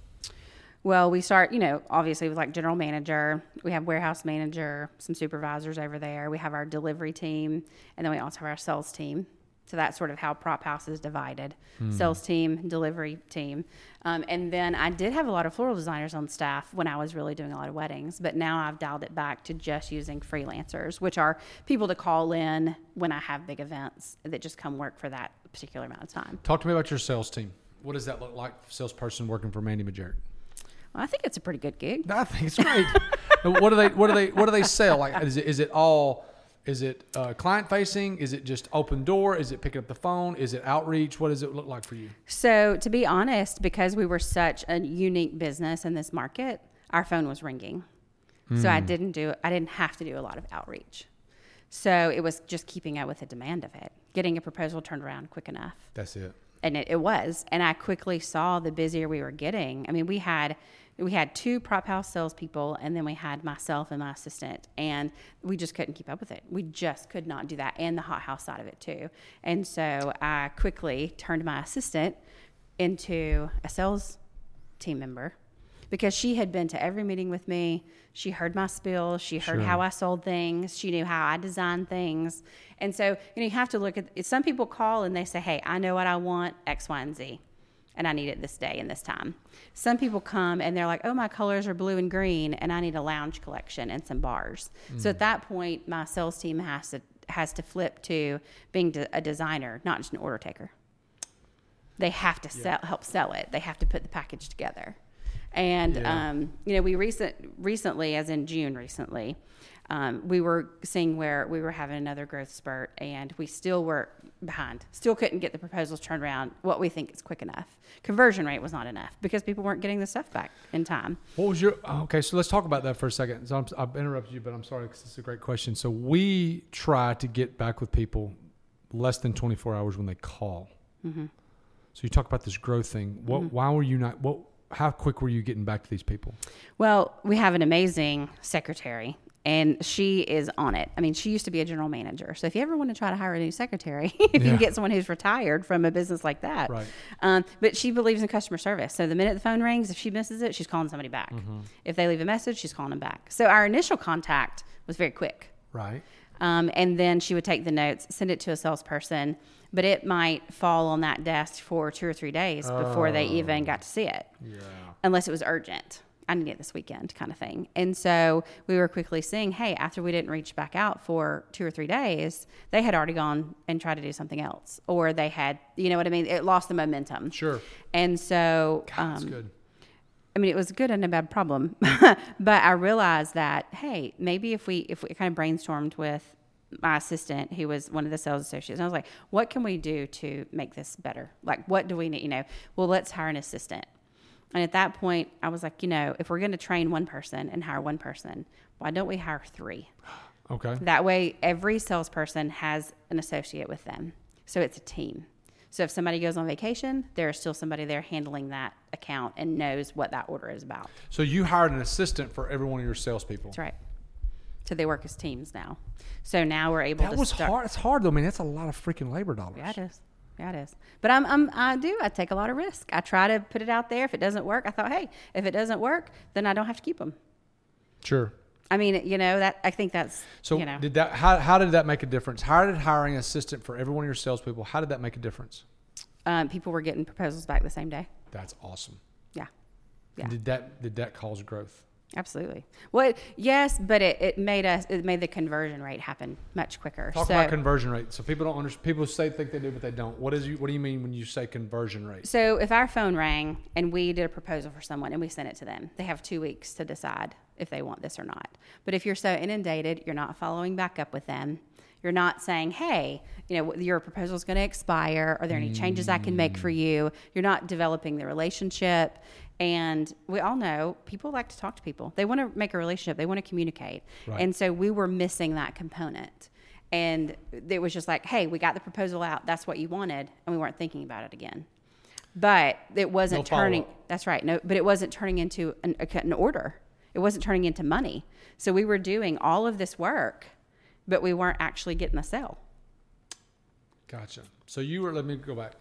Well, we start, you know, obviously with like general manager, we have warehouse manager, some supervisors over there. We have our delivery team, and then we also have our sales team. So that's sort of how Prop House is divided: sales team, delivery team, um, and then I did have a lot of floral designers on staff when I was really doing a lot of weddings. But now I've dialed it back to just using freelancers, which are people to call in when I have big events that just come work for that particular amount of time. Talk to me about your sales team. What does that look like, salesperson working for Mandy Majerik? Well, I think it's a pretty good gig. I think it's great. what do they? What do they? What do they sell? Like, is it, is it all? Is it uh, client facing? Is it just open door? Is it picking up the phone? Is it outreach? What does it look like for you? So, to be honest, because we were such a unique business in this market, our phone was ringing. So I didn't do I didn't have to do a lot of outreach. So it was just keeping up with the demand of it, getting a proposal turned around quick enough. That's it. And it, it was. And I quickly saw the busier we were getting. I mean, we had we had two prop house salespeople, and then we had myself and my assistant, and we just couldn't keep up with it. We just could not do that, and the hot house side of it too. And so I quickly turned my assistant into a sales team member because she had been to every meeting with me. She heard my spiel. She heard Sure. how I sold things. She knew how I designed things. And so, you know, you have to look at some people call and they say, Hey, I know what I want, X, Y, and Z, and I need it this day and this time. Some people come and they're like, Oh, my colors are blue and green, and I need a lounge collection and some bars. So at that point, my sales team has to has to flip to being a designer, not just an order taker they have to sell, help sell it. They have to put the package together. And Yeah. um, you know, we recent recently, as in June recently, um, we were seeing where we were having another growth spurt, and we still were behind. Still couldn't get the proposals turned around. What we think is quick enough. Conversion rate was not enough because people weren't getting the stuff back in time. What was your okay? So let's talk about that for a second. So I'm, I've interrupted you, but I'm sorry because it's a great question. So we try to get back with people less than 24 hours when they call. Mm-hmm. So you talk about this growth thing. What? Why were you not? What? How quick were you getting back to these people? Well, we have an amazing secretary, and she is on it. I mean, she used to be a general manager. So if you ever want to try to hire a new secretary, if you Yeah. can get someone who's retired from a business like that. Right. Um, but she believes in customer service. So the minute the phone rings, if she misses it, she's calling somebody back. Mm-hmm. If they leave a message, she's calling them back. So our initial contact was very quick. Right. Um, and then she would take the notes, send it to a salesperson, but it might fall on that desk for two or three days before they even got to see it Yeah. unless it was urgent. I need it this weekend, kind of thing. And so we were quickly seeing, hey, after we didn't reach back out for two or three days, they had already gone and tried to do something else, or they had, you know what I mean? It lost the momentum. Sure. And so, That's um, good. I mean, it was good and a bad problem, but I realized that hey, maybe if we if we kind of brainstormed with my assistant, who was one of the sales associates, and I was like, what can we do to make this better? Like, what do we need? You know, well, let's hire an assistant. And at that point, I was like, you know, if we're going to train one person and hire one person, why don't we hire three? Okay. That way, every salesperson has an associate with them. So it's a team. So if somebody goes on vacation, there's still somebody there handling that account and knows what that order is about. So you hired an assistant for every one of your salespeople. That's right. So they work as teams now. So now we're able That to was start. hard. It's hard though. I mean, that's a lot of freaking labor dollars. Yeah, it is. Yeah, it is. But I'm, I'm, I do. I take a lot of risk. I try to put it out there. If it doesn't work, I thought, hey, if it doesn't work, then I don't have to keep them. Sure. I mean, you know that. I think that's. So you know, did that? How, how did that make a difference? How did hiring an assistant for every one of your salespeople? How did that make a difference? um, people were getting proposals back the same day. That's awesome. Yeah. Yeah. And Did that did that cause growth? Absolutely. Well, it- yes, but it, it made us it made the conversion rate happen much quicker. Talk so, about conversion rate. So people don't understand. People say think they do, but they don't. What is you? What do you mean when you say conversion rate? so if our phone rang and we did a proposal for someone and we sent it to them, they have two weeks to decide if they want this or not. But if you're so inundated, you're not following back up with them. You're not saying, "Hey, you know, your proposal is going to expire. Are there any changes I can make for mm. you?" You're not developing the relationship. And we all know people like to talk to people. They want to make a relationship. They want to communicate. Right. And so we were missing that component. And it was just like, hey, we got the proposal out. That's what you wanted. And we weren't thinking about it again. But it wasn't No turning, follow-up. that's right. No, but it wasn't turning into an, an order. It wasn't turning into money. So we were doing all of this work, but we weren't actually getting the sale. Gotcha. So you were. Let me go back.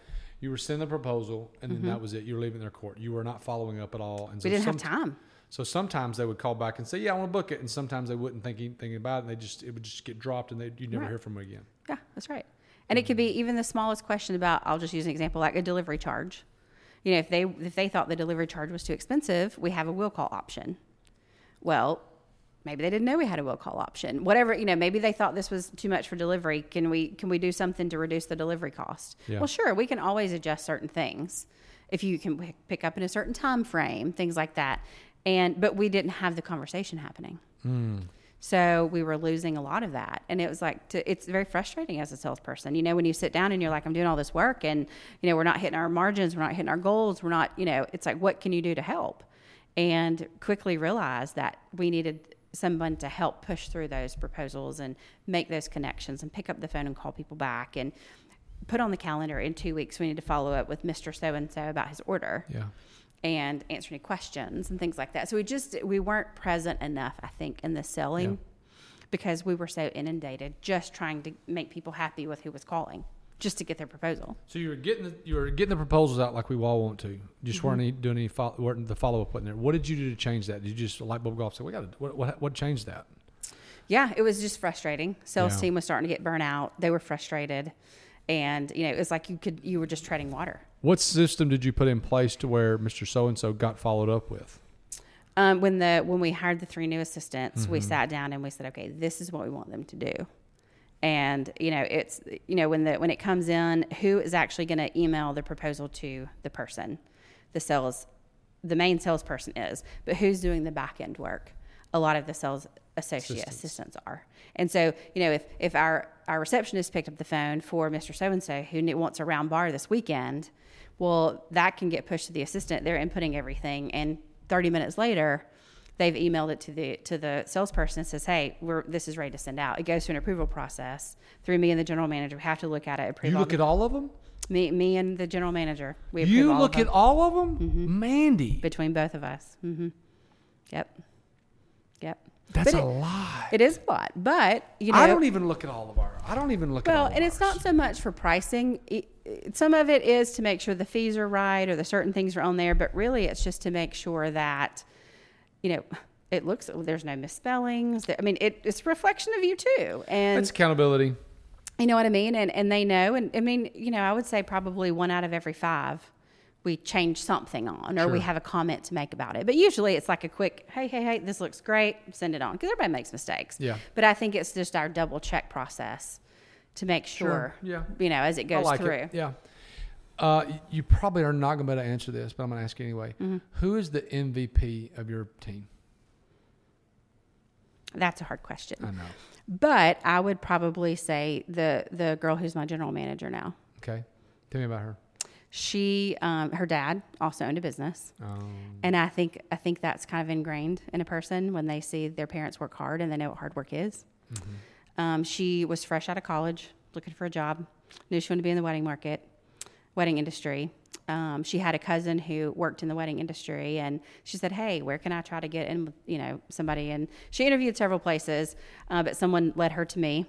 You were sending the proposal, and then that was it. You were leaving their court. You were not following up at all. And so Mm-hmm. We didn't have time. So sometimes they would call back and say, "Yeah, I want to book it," and sometimes they wouldn't think anything about it. And they just it would just get dropped, and they you'd never Right. hear from them again. Yeah, that's right. And it could be even the smallest question about I'll just use an example like a delivery charge. You know, if they if they thought the delivery charge was too expensive, we have a will call option. Well, maybe they didn't know we had a will call option. Whatever, you know, maybe they thought this was too much for delivery. Can we can we do something to reduce the delivery cost? Yeah. Well, sure, we can always adjust certain things. If you can pick up in a certain time frame, things like that. And but we didn't have the conversation happening. Hmm. So we were losing a lot of that. And it was like, to, it's very frustrating as a salesperson. You know, when you sit down and you're like, I'm doing all this work and, you know, we're not hitting our margins, we're not hitting our goals, we're not, you know, it's like, what can you do to help? And quickly realized that we needed someone to help push through those proposals and make those connections and pick up the phone and call people back and put on the calendar in two weeks we need to follow up with Mr. So and so about his order. Yeah. And answer any questions and things like that. So we just we weren't present enough, I think, in the selling Yeah. because we were so inundated just trying to make people happy with who was calling, just to get their proposal. So you were getting the, you were getting the proposals out like we all want to. Just Mm-hmm. weren't any, doing any follow, weren't the follow up in there. What did you do to change that? Did you just light bulb go off? Say we got to what, what what changed that? Yeah, it was just frustrating. Sales Yeah. team was starting to get burnt out. They were frustrated. And, you know, it was like you could you were just treading water. What system did you put in place to where Mr. So and So got followed up with? Um, when the when we hired the three new assistants, Mm-hmm. we sat down and we said, okay, this is what we want them to do. And you know, it's you know when the when it comes in, who is actually going to email the proposal to the person, the sales, the main salesperson is, but who's doing the back end work? A lot of the sales associate Assistants. assistants are. And so, you know, if, if our, our receptionist picked up the phone for Mr. So and so who wants a round bar this weekend, well, that can get pushed to the assistant. They're inputting everything, and 30 minutes later, they've emailed it to the to the salesperson and says, "Hey, we're this is ready to send out." It goes through an approval process through me and the general manager. We have to look at it. Approve You look the- at all of them. me, me and the general manager. We You all look at all of them, Mandy. between both of us. hmm Yep. Yep. That's but a it- lie. It is a lot, but you know, I don't even look at all of our. I don't even look at all. Well, and it's not so much for pricing. It- it- Some of it is to make sure the fees are right or the certain things are on there, but really it's just to make sure that, you know, it looks oh, there's no misspellings. I mean, it, it's a reflection of you too, and It's accountability. you know what I mean. And and they know. And I mean, you know, I would say probably one out of every five we change something on or we have a comment to make about it. But usually it's like a quick, hey, hey, hey, this looks great, send it on because everybody makes mistakes. Yeah. But I think it's just our double check process to make sure, sure. Yeah. you know, as it goes like through. it. Yeah. Uh, you probably are not going to be able to answer this, but I'm going to ask you anyway. Mm-hmm. Who is the MVP of your team? That's a hard question. I know. But I would probably say the the girl who's my general manager now. Okay. Tell me about her. She, um, her dad also owned a business, Um, and I think I think that's kind of ingrained in a person when they see their parents work hard and they know what hard work is. Um, she was fresh out of college, looking for a job, knew she wanted to be in the wedding market, wedding industry. Um, she had a cousin who worked in the wedding industry, and she said, "Hey, where can I try to get in with you know somebody?" And she interviewed several places, uh, but someone led her to me,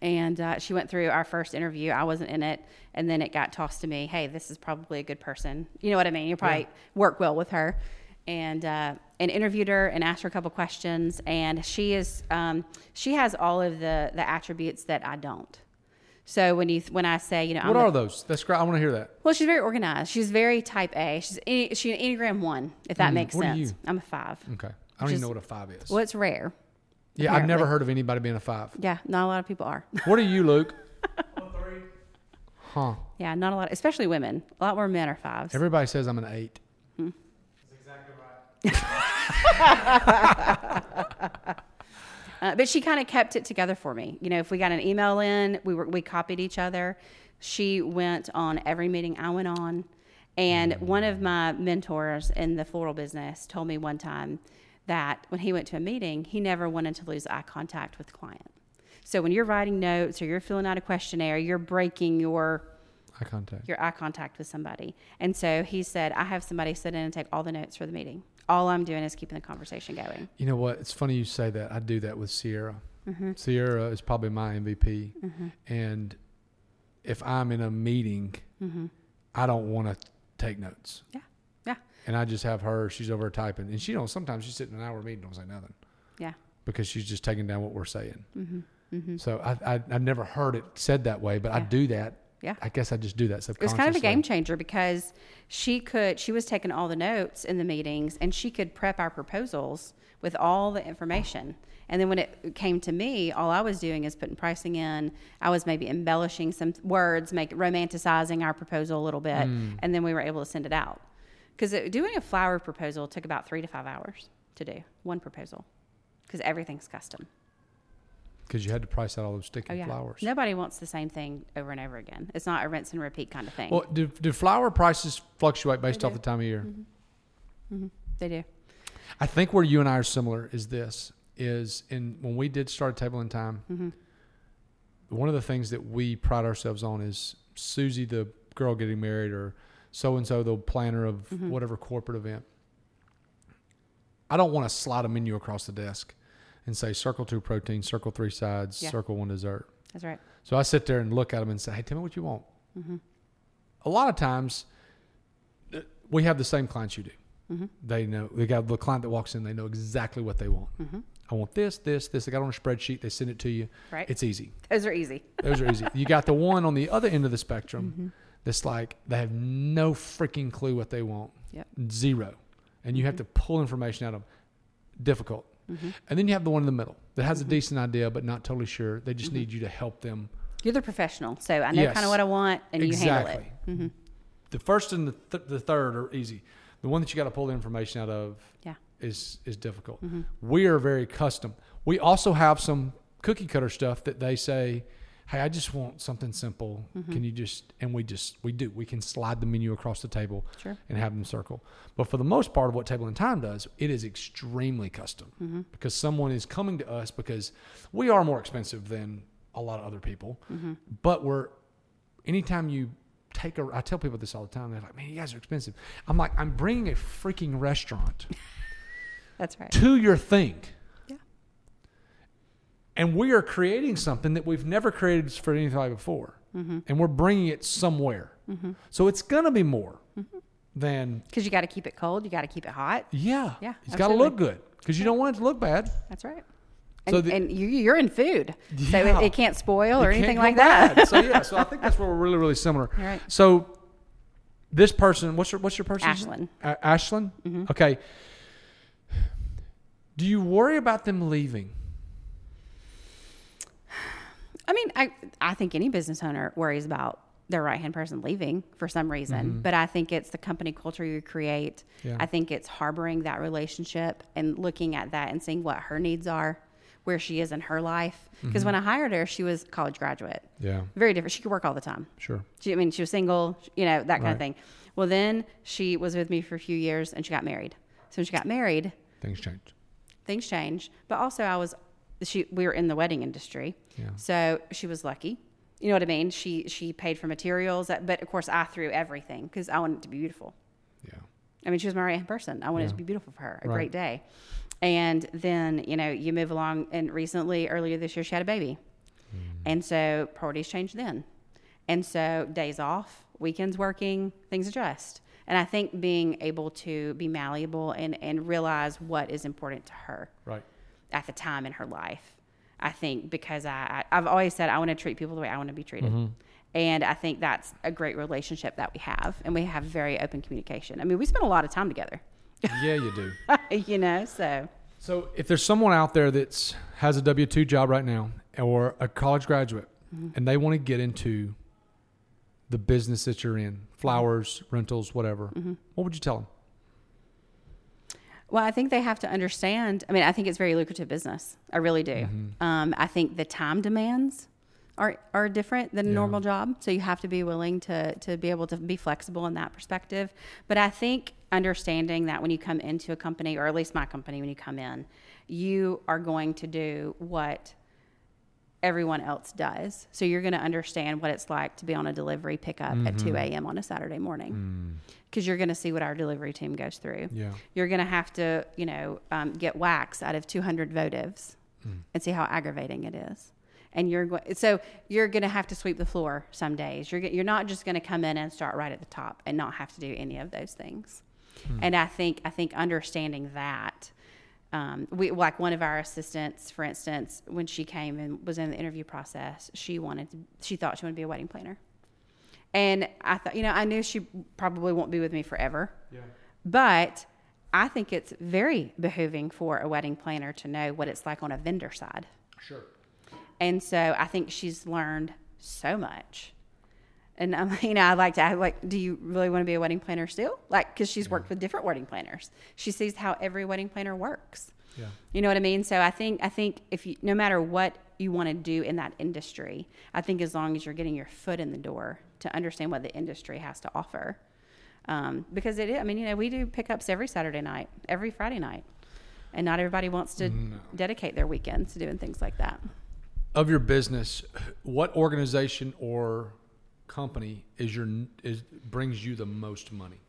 and uh, she went through our first interview. I wasn't in it, and then it got tossed to me. Hey, this is probably a good person. You know what I mean? You probably work well with her, and uh, and interviewed her and asked her a couple questions. And she is um, she has all of the the attributes that I don't. So when you when I say you know what I'm are the- those? That's great. I want to hear that. well, she's very organized. She's very type A. She's any- she's an Enneagram one, if that Mm, makes what are sense. you? I'm a five. Okay. I don't even Just- know what a five is. Well, it's rare. yeah, I've never heard of anybody being a five. Yeah, not a lot of people are. What are you, Luke? Three. Huh. yeah, not a lot, especially women. A lot more men are fives. Everybody says I'm an eight. Uh, but she kind of kept it together for me. You know, if we got an email in, we were we copied each other. She went on every meeting I went on, and one of my mentors in the floral business told me one time that when he went to a meeting, he never wanted to lose eye contact with the client. So when you're writing notes or you're filling out a questionnaire, you're breaking your Eye contact. your eye contact with somebody. And so he said, I have somebody sit in and take all the notes for the meeting. All I'm doing is keeping the conversation going. You know what? It's funny you say that. I do that with Sierra. Mm-hmm. Sierra is probably my MVP. And if I'm in a meeting, I don't want to take notes. Yeah. Yeah. And I just have her. She's over typing, and she don't. Sometimes she's sitting in an hour meeting, don't say nothing Yeah. because she's just taking down what we're saying. Mm-hmm. So I, I I never heard it said that way, but I do that. Yeah. I guess I just do that It was kind of a game changer because she could she was taking all the notes in the meetings and she could prep our proposals with all the information. And then when it came to me, all I was doing is putting pricing in. I was maybe embellishing some words, make romanticizing our proposal a little bit, mm. and then we were able to send it out. Because doing a flower proposal took about three to five hours to do one proposal. because everything's custom. Because you had to price out all those sticky Oh yeah. flowers. Nobody wants the same thing over and over again. It's not a rinse and repeat kind of thing. Well, do, do flower prices fluctuate based off the time of year? they do. I think where you and I are similar is this: is in when we did start a table in time. Mm-hmm. One of the things that we pride ourselves on is Susie, the girl getting married, or so and so, the planner of Mm-hmm. whatever corporate event. I don't want to slide a menu across the desk and say circle two protein, circle three sides, Yeah. circle one dessert. That's right. So I sit there and look at them and say, "Hey, tell me what you want." Mm-hmm. A lot of times, we have the same clients you do. Mm-hmm. They know they got the client that walks in. They know exactly what they want. Mm-hmm. I want this, this, this. They got on a spreadsheet. They send it to you. Right. It's easy. Those are easy. Those are easy. You got the one on the other end of the spectrum Mm-hmm. that's like they have no freaking clue what they want. Yep. Zero. And you have to pull information out of them. Difficult. Mm-hmm. And then you have the one in the middle that has a decent idea but not totally sure. They just need you to help them You're the professional, so I know Yes. kind of what I want, and you handle it. Exactly. The first and the, th- the third are easy. The one that you got to pull the information out of Yeah. is is difficult. Mm-hmm. We are very custom. We also have some cookie cutter stuff that they say, "Hey, I just want something simple. Mm-hmm. Can you just?" And we just we do. We can slide the menu across the table Sure. and have them circle. But for the most part of what Table and Time does, it is extremely custom Mm-hmm. because someone is coming to us because we are more expensive than a lot of other people. Mm-hmm. But we're anytime you take a, I tell people this all the time. They're like, "Man, you guys are expensive." I'm like, I'm bringing a freaking restaurant That's right. to your thing. And we are creating something that we've never created for anything like before. Mm-hmm. And we're bringing it somewhere. So it's going to be more Mm-hmm. than, Because you got to keep it cold. You got to keep it hot. yeah. Yeah, It's got to look good because you don't want it to look bad. That's right. So And, the- and you, you're in food, so Yeah. it, it can't spoil or anything like bad. that. so yeah, so I think that's where we're really, really similar. Right. So this person, what's your what's your person? Ashlyn. Uh, Ashlyn. Mm-hmm. Okay. Do you worry about them leaving? I mean, I I think any business owner worries about their right hand person leaving for some reason, but I think it's the company culture you create. Mm-hmm. Yeah. I think it's harboring that relationship and looking at that and seeing what her needs are, where she is in her life. Because Mm-hmm. when I hired her, she was a college graduate, Yeah. very different. She could work all the time. Sure. She, I mean, she was single, you know, that kind Right. of thing. Well, then she was with me for a few years and she got married. So when she got married, Things changed. things changed. But also, I was she we were in the wedding industry, Yeah. so she was lucky. You know what I mean? She she paid for materials, but of course, I threw everything because I wanted it to be beautiful. Yeah. I mean, she was my right hand person. I wanted it to be beautiful for her, a Right. great day. And then you know you move along, and recently, earlier this year, she had a baby, Mm. and so priorities changed then. And so days off, weekends working, things adjust. And I think being able to be malleable and, and realize what is important to her Right. at the time in her life. I think because I, I I've always said I want to treat people the way I want to be treated. Mm-hmm. And I think that's a great relationship that we have, and we have very open communication. I mean, we spend a lot of time together, Yeah, you do. you know. So So if there's someone out there that's has a W two job right now or a college graduate Mm-hmm. and they want to get into the business that you're in, flowers, rentals, whatever, Mm-hmm. what would you tell them? Well, I think they have to understand. I mean, I think it's very lucrative business. I really do. Mm-hmm. Um, I think the time demands are are different than a Yeah. normal job, so you have to be willing to to be able to be flexible in that perspective. But I think understanding that when you come into a company, or at least my company, when you come in, you are going to do what everyone else does. So you're going to understand what it's like to be on a delivery pickup at 2 a.m. on a Saturday morning because you're going to see what our delivery team goes through Yeah. you're going to have to, you know, um, get wax out of 200 votives Hmm. and see how aggravating it is. And you're going, so you're going to have to sweep the floor some days. You're, you're not just going to come in and start right at the top and not have to do any of those things. Hmm. And I think, I think understanding that, um, we like one of our assistants, for instance, when she came and was in the interview process, she wanted to, she thought she wanted to be a wedding planner. And I thought, you know, I knew she probably won't be with me forever. Yeah. But I think it's very behooving for a wedding planner to know what it's like on a vendor side. Sure. And so I think she's learned so much. And I'm, you know, I like to, I like, do you really want to be a wedding planner still? Like, because she's worked with different wedding planners. She sees how every wedding planner works. Yeah. You know what I mean? So I think I think if you no matter what you want to do in that industry, I think as long as you're getting your foot in the door to understand what the industry has to offer, um, because it is. I mean, you know, we do pickups every Saturday night, every Friday night, and not everybody wants to No. dedicate their weekends to doing things like that. Of your business, what organization or company is your is brings you the most money?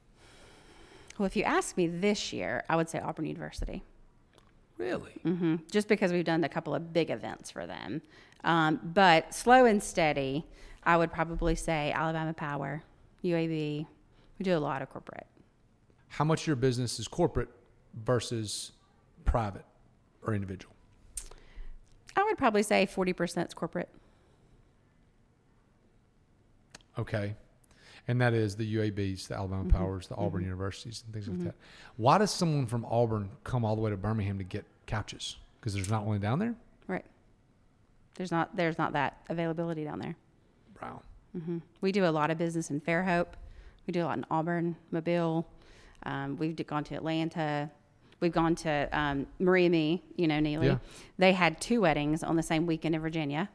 Well, if you ask me this year, I would say Auburn University. Really? Mm-hmm. Just because we've done a couple of big events for them. Um, but slow and steady, I would probably say Alabama Power, UAB. We do a lot of corporate. How much of your business is corporate versus private or individual? I would probably say 40% is corporate. Okay. And that is the UABs, the Alabama Mm-hmm. Powers, the Auburn Universities, and things like that. Why does someone from Auburn come all the way to Birmingham to get couches? Because there's not one down there? Right. There's not there's not that availability down there. Wow. hmm We do a lot of business in Fairhope. We do a lot in Auburn, Mobile. Um, we've gone to Atlanta. We've gone to um, Maria Me, you know, Neely. Yeah. They had two weddings on the same weekend in Virginia.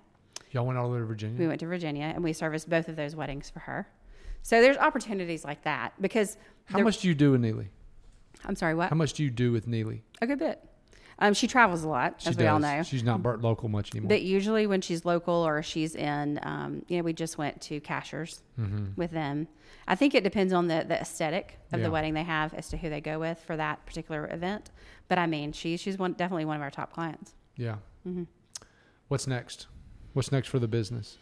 Y'all went all the way to Virginia? We went to Virginia and we serviced both of those weddings for her. So there's opportunities like that because How much do you do with Neely? I'm sorry, what? How much do you do with Neely? A good bit. Um, she travels a lot, She as we all know. She's not local much anymore. But usually when she's local or she's in, um, you know, we just went to Cashiers mm-hmm. with them. I think it depends on the, the aesthetic of Yeah. the wedding they have as to who they go with for that particular event. But I mean, she, she's one, definitely one of our top clients. Yeah. Mhm. What's next? What's next for the business?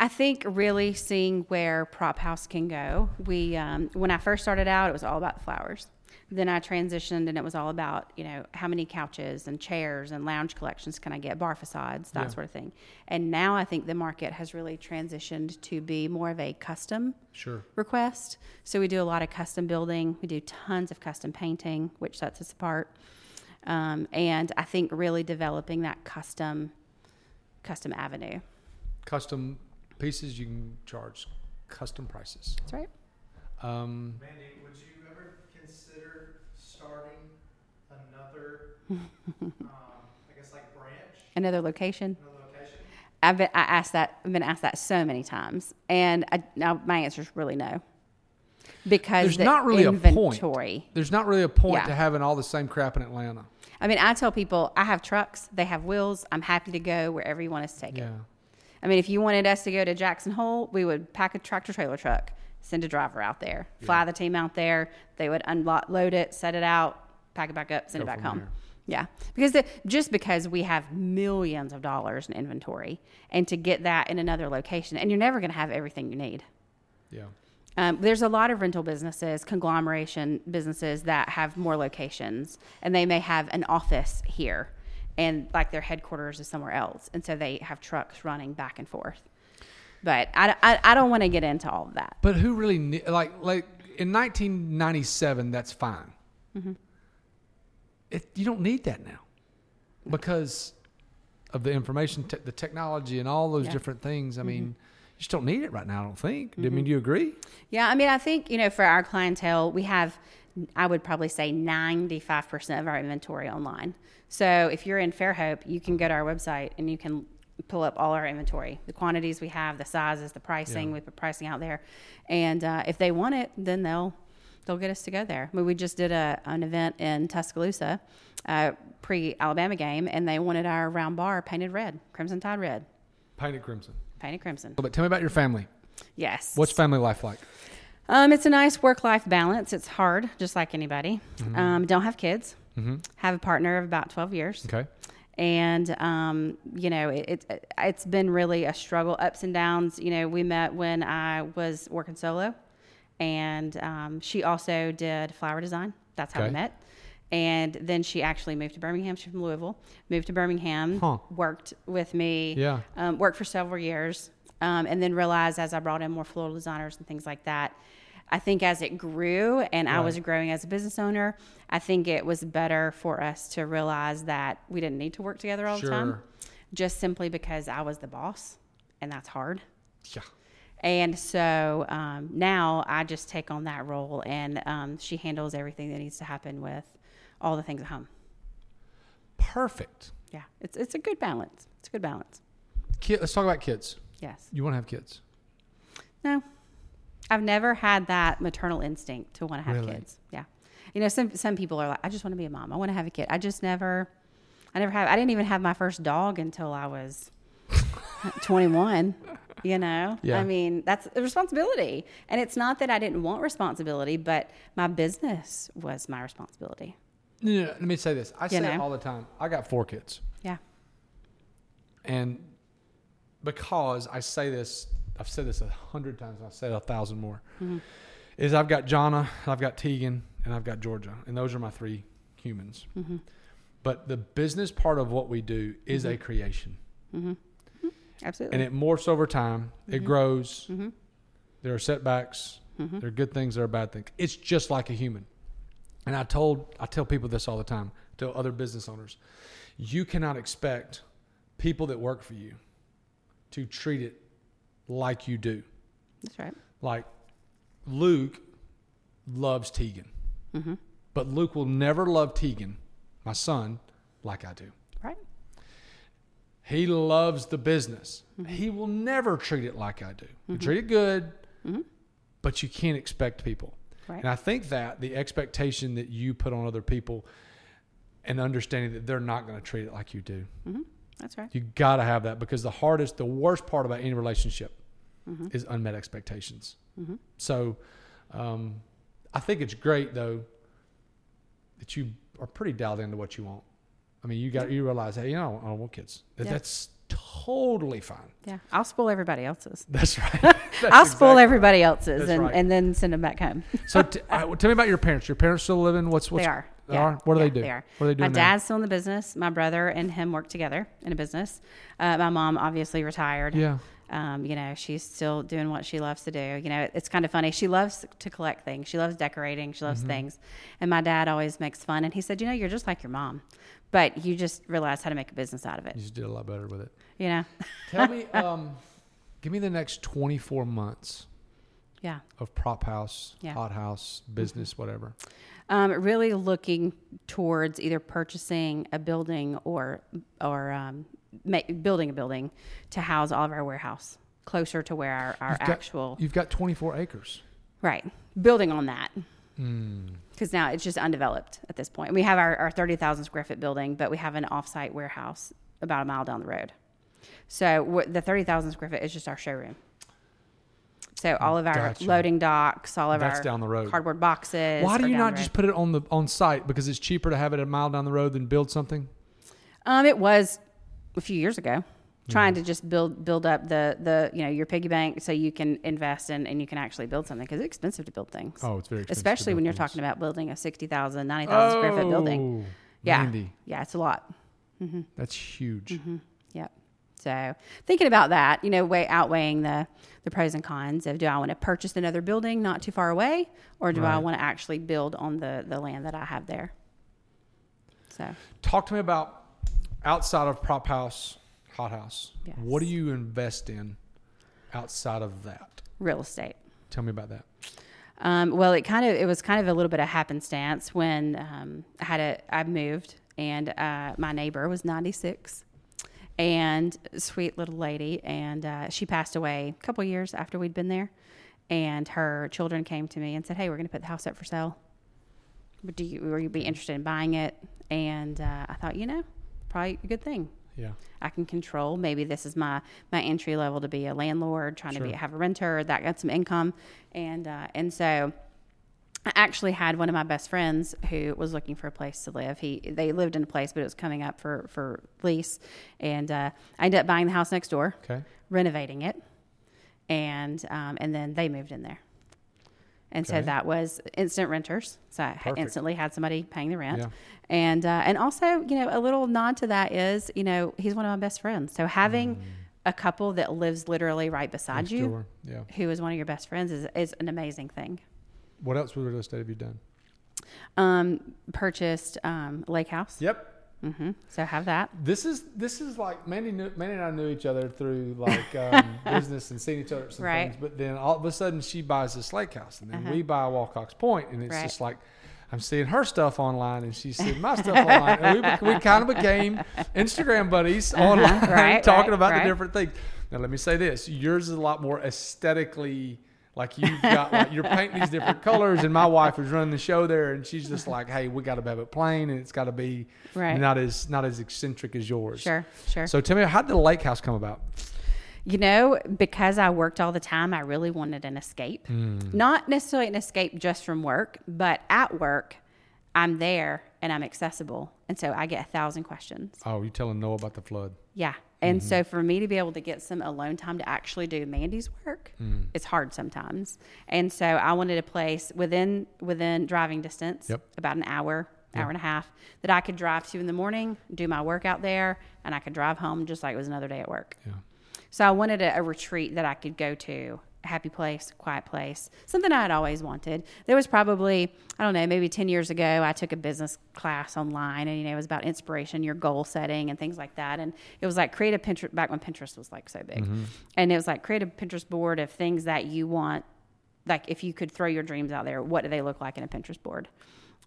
I think really seeing where Prop House can go. We um, when I first started out, it was all about flowers. Then I transitioned, and it was all about you know how many couches and chairs and lounge collections can I get, bar facades, that Yeah. sort of thing. And now I think the market has really transitioned to be more of a custom Sure. request. So we do a lot of custom building. We do tons of custom painting, which sets us apart. Um, and I think really developing that custom custom avenue. Custom pieces, you can charge custom prices. That's right. Um, Mandy, would you ever consider starting another, um, I guess like branch, Another location. another location? I've been I asked that I've been asked that so many times, and I, now my answer is really no, because There's the not really a point. there's not really a point Yeah. to having all the same crap in Atlanta. I mean, I tell people I have trucks, they have wheels. I'm happy to go wherever you want us to take it. I mean, if you wanted us to go to Jackson Hole, we would pack a tractor trailer truck, send a driver out there, fly the team out there. They would unload it, set it out, pack it back up, send Go it back home. there. Yeah, because the, just because we have millions of dollars in inventory, and to get that in another location, and you're never going to have everything you need. Yeah. Um, there's a lot of rental businesses, conglomeration businesses that have more locations, and they may have an office here, and like their headquarters is somewhere else, and so they have trucks running back and forth. But I, I, I don't want to get into all of that. But who really like like in 1997? That's fine. Mm-hmm. It, you don't need that now because of the information, te- the technology, and all those Yeah. Mm-hmm. different things. I mean, you just don't need it right now. I don't think. I mean, do you agree? Yeah, I mean, I think you know, for our clientele, we have, I would probably say, ninety-five percent of our inventory online. So if you're in Fairhope, you can go to our website and you can pull up all our inventory, the quantities we have, the sizes, the pricing. Yeah. We put pricing out there, and uh, if they want it, then they'll they'll get us to go there. I mean, we just did a an event in Tuscaloosa, uh, pre Alabama game, and they wanted our round bar painted red, crimson tide red, Painted crimson. Painted crimson. But tell me about your family. Yes. What's family life like? Um, it's a nice work-life balance. It's hard, just like anybody. Um, don't have kids. Mm-hmm. Have a partner of about twelve years, Okay. and um, you know it, it, it's been really a struggle, ups and downs. You know, we met when I was working solo, and um, she also did flower design. That's how Okay. we met. And then she actually moved to Birmingham. She's from Louisville. Moved to Birmingham. Huh. Worked with me Yeah. um, worked for several years, um, and then realized as I brought in more floral designers and things like that, I think as it grew and I was growing as a business owner, I think it was better for us to realize that we didn't need to work together all the time, just simply because I was the boss, and that's hard. Yeah. And so um, now I just take on that role, and um, she handles everything that needs to happen with all the things at home. perfect. Yeah, it's it's a good balance. It's a good balance. Kid, let's talk about kids. Yes. You want to have kids? No, I've never had that maternal instinct to want to have Really? kids. Yeah, you know, some some people are like, I just want to be a mom. I want to have a kid. I just never, I never have. I didn't even have my first dog until I was 21. You know, Yeah. I mean, that's a responsibility, and it's not that I didn't want responsibility, but my business was my responsibility. No, no, no, let me say this. I say it know? all the time. I got four kids. Yeah. And because I say this, I've said this a hundred times, I've said a thousand more, Mm-hmm. is I've got Jonna, I've got Tegan, and I've got Georgia. And those are my three humans. Mm-hmm. But the business part of what we do is a creation. Absolutely. And it morphs over time, it grows. Mhm. There are setbacks, there are good things, there are bad things. It's just like a human. And I told I tell people this all the time, to other business owners. You cannot expect people that work for you to treat it like you do. that's right. Like Luke loves Tegan. Mm-hmm. But Luke will never love Tegan, my son, like I do. Right. He loves the business. Mm-hmm. He will never treat it like I do. You treat it good, Mhm. but you can't expect people. Right. And I think that the expectation that you put on other people and understanding that they're not going to treat it like you do. Mm-hmm. That's right. You got to have that because the hardest, the worst part about any relationship Mm-hmm. is unmet expectations. Mhm. So um, I think it's great though that you are pretty dialed into what you want. I mean, you got you realize, hey, you know, I don't want kids. Yeah. That's totally fine. Yeah. I'll spoil everybody else's. That's right. That's I'll spoil exactly everybody else's and, right. and then send them back home. So t- uh, tell me about your parents. Your parents still living? What's what's they are. They Yeah. are? What do Yeah, they do? They are. What are they My doing now? dad's still in the business. My brother and him work together in a business. Uh, my mom obviously retired. Yeah. Um, you know, she's still doing what she loves to do. You know, it's kind of funny. She loves to collect things. She loves decorating. She Mm-hmm. loves things. And my dad always makes fun. And he said, you know, you're just like your mom, but you just realize how to make a business out of it. You just did a lot better with it. You know? Tell me, um, give me the next 24 months Yeah. of prop house, Yeah. hot house, business, whatever. Um, really looking towards either purchasing a building or or ma- building a building to house all of our warehouse closer to where our, our You've got- actual You've got 24 acres. right building on that Mm. because now it's just undeveloped at this point. We have our, our thirty thousand square foot building, but we have an offsite warehouse about a mile down the road. So the thirty thousand square foot is just our showroom. So all of our Gotcha. loading docks, all of That's our down the road. cardboard boxes. Why do you not just put it on the on site because it's cheaper to have it a mile down the road than build something? Um, it was a few years ago. Trying Mm-hmm. to just build build up the the you know your piggy bank so you can invest in and you can actually build something because it's expensive to build things. Oh, it's very expensive especially when you're things. talking about building a 60,000, 90,000 square foot building. Oh, Yeah, Mandy, yeah, it's a lot. that's huge. Yep. So thinking about that, you know, way outweighing the the pros and cons of do I want to purchase another building not too far away, or do I want to actually build on the the land that I have there? So Talk to me about outside of prop house, hot house. Yes. What do you invest in outside of that? real estate. Tell me about that. Um, well, it kind of it was kind of a little bit of happenstance when um, I had a I moved and uh, my neighbor was 96 and sweet little lady and uh, she passed away a couple years after we'd been there and her children came to me and said, "Hey, we're going to put the house up for sale. Would you will you be interested in buying it?" And uh, I thought, you know, probably a good thing. Yeah. I can control. Maybe this is my my entry level to be a landlord, trying to be have a renter that got some income, and uh, and so I actually had one of my best friends who was looking for a place to live. He they lived in a place, but it was coming up for for lease, and uh, I ended up buying the house next door, Okay. renovating it, and um, and then they moved in there. And so that was instant renters. So I Perfect. instantly had somebody paying the rent. Yeah. And uh, and also, you know, a little nod to that is, you know, he's one of my best friends. So having a couple that lives literally right beside Mm. Next you, door. Yeah. who is one of your best friends, is is an amazing thing. What else with real estate have you done? Um, purchased um, lake house. Yep. Hmm So have that. This is this is like Mandy knew, Mandy and I knew each other through like um, business and seeing each other at some Right. things. But then all of a sudden she buys this lake house, and then Uh-huh. we buy Walcox Point, and it's Right. just like I'm seeing her stuff online, and she's seeing my stuff online. And we, we kind of became Instagram buddies online, Uh-huh. right, talking about the different things. Now, let me say this: yours is a lot more aesthetically. Like you've got, like you're painting these different colors, and my wife is running the show there, and she's just like, "Hey, we got to have it plain, and it's got to be Right. not as not as eccentric as yours." Sure, sure. So tell me, how did the lake house come about? You know, because I worked all the time, I really wanted an escape. Hmm. Not necessarily an escape just from work, but at work, I'm there and I'm accessible. And so I get a thousand questions. Oh, you telling Noah about the flood? Yeah. And so mm-hmm. for me to be able to get some alone time to actually do Mandy's work, mm. it's hard sometimes. And so I wanted a place within within driving distance, Yep. about an hour, hour and a half, that I could drive to in the morning, do my work out there, and I could drive home just like it was another day at work. Yeah. So I wanted a, a retreat that I could go to, happy place, quiet place, something I had always wanted. There was probably, I don't know, maybe 10 years ago, I took a business class online and, you know, it was about inspiration, your goal setting and things like that. And it was like create a Pinterest, back when Pinterest was like so big. Mm-hmm. And it was like create a Pinterest board of things that you want, like if you could throw your dreams out there, what do they look like in a Pinterest board?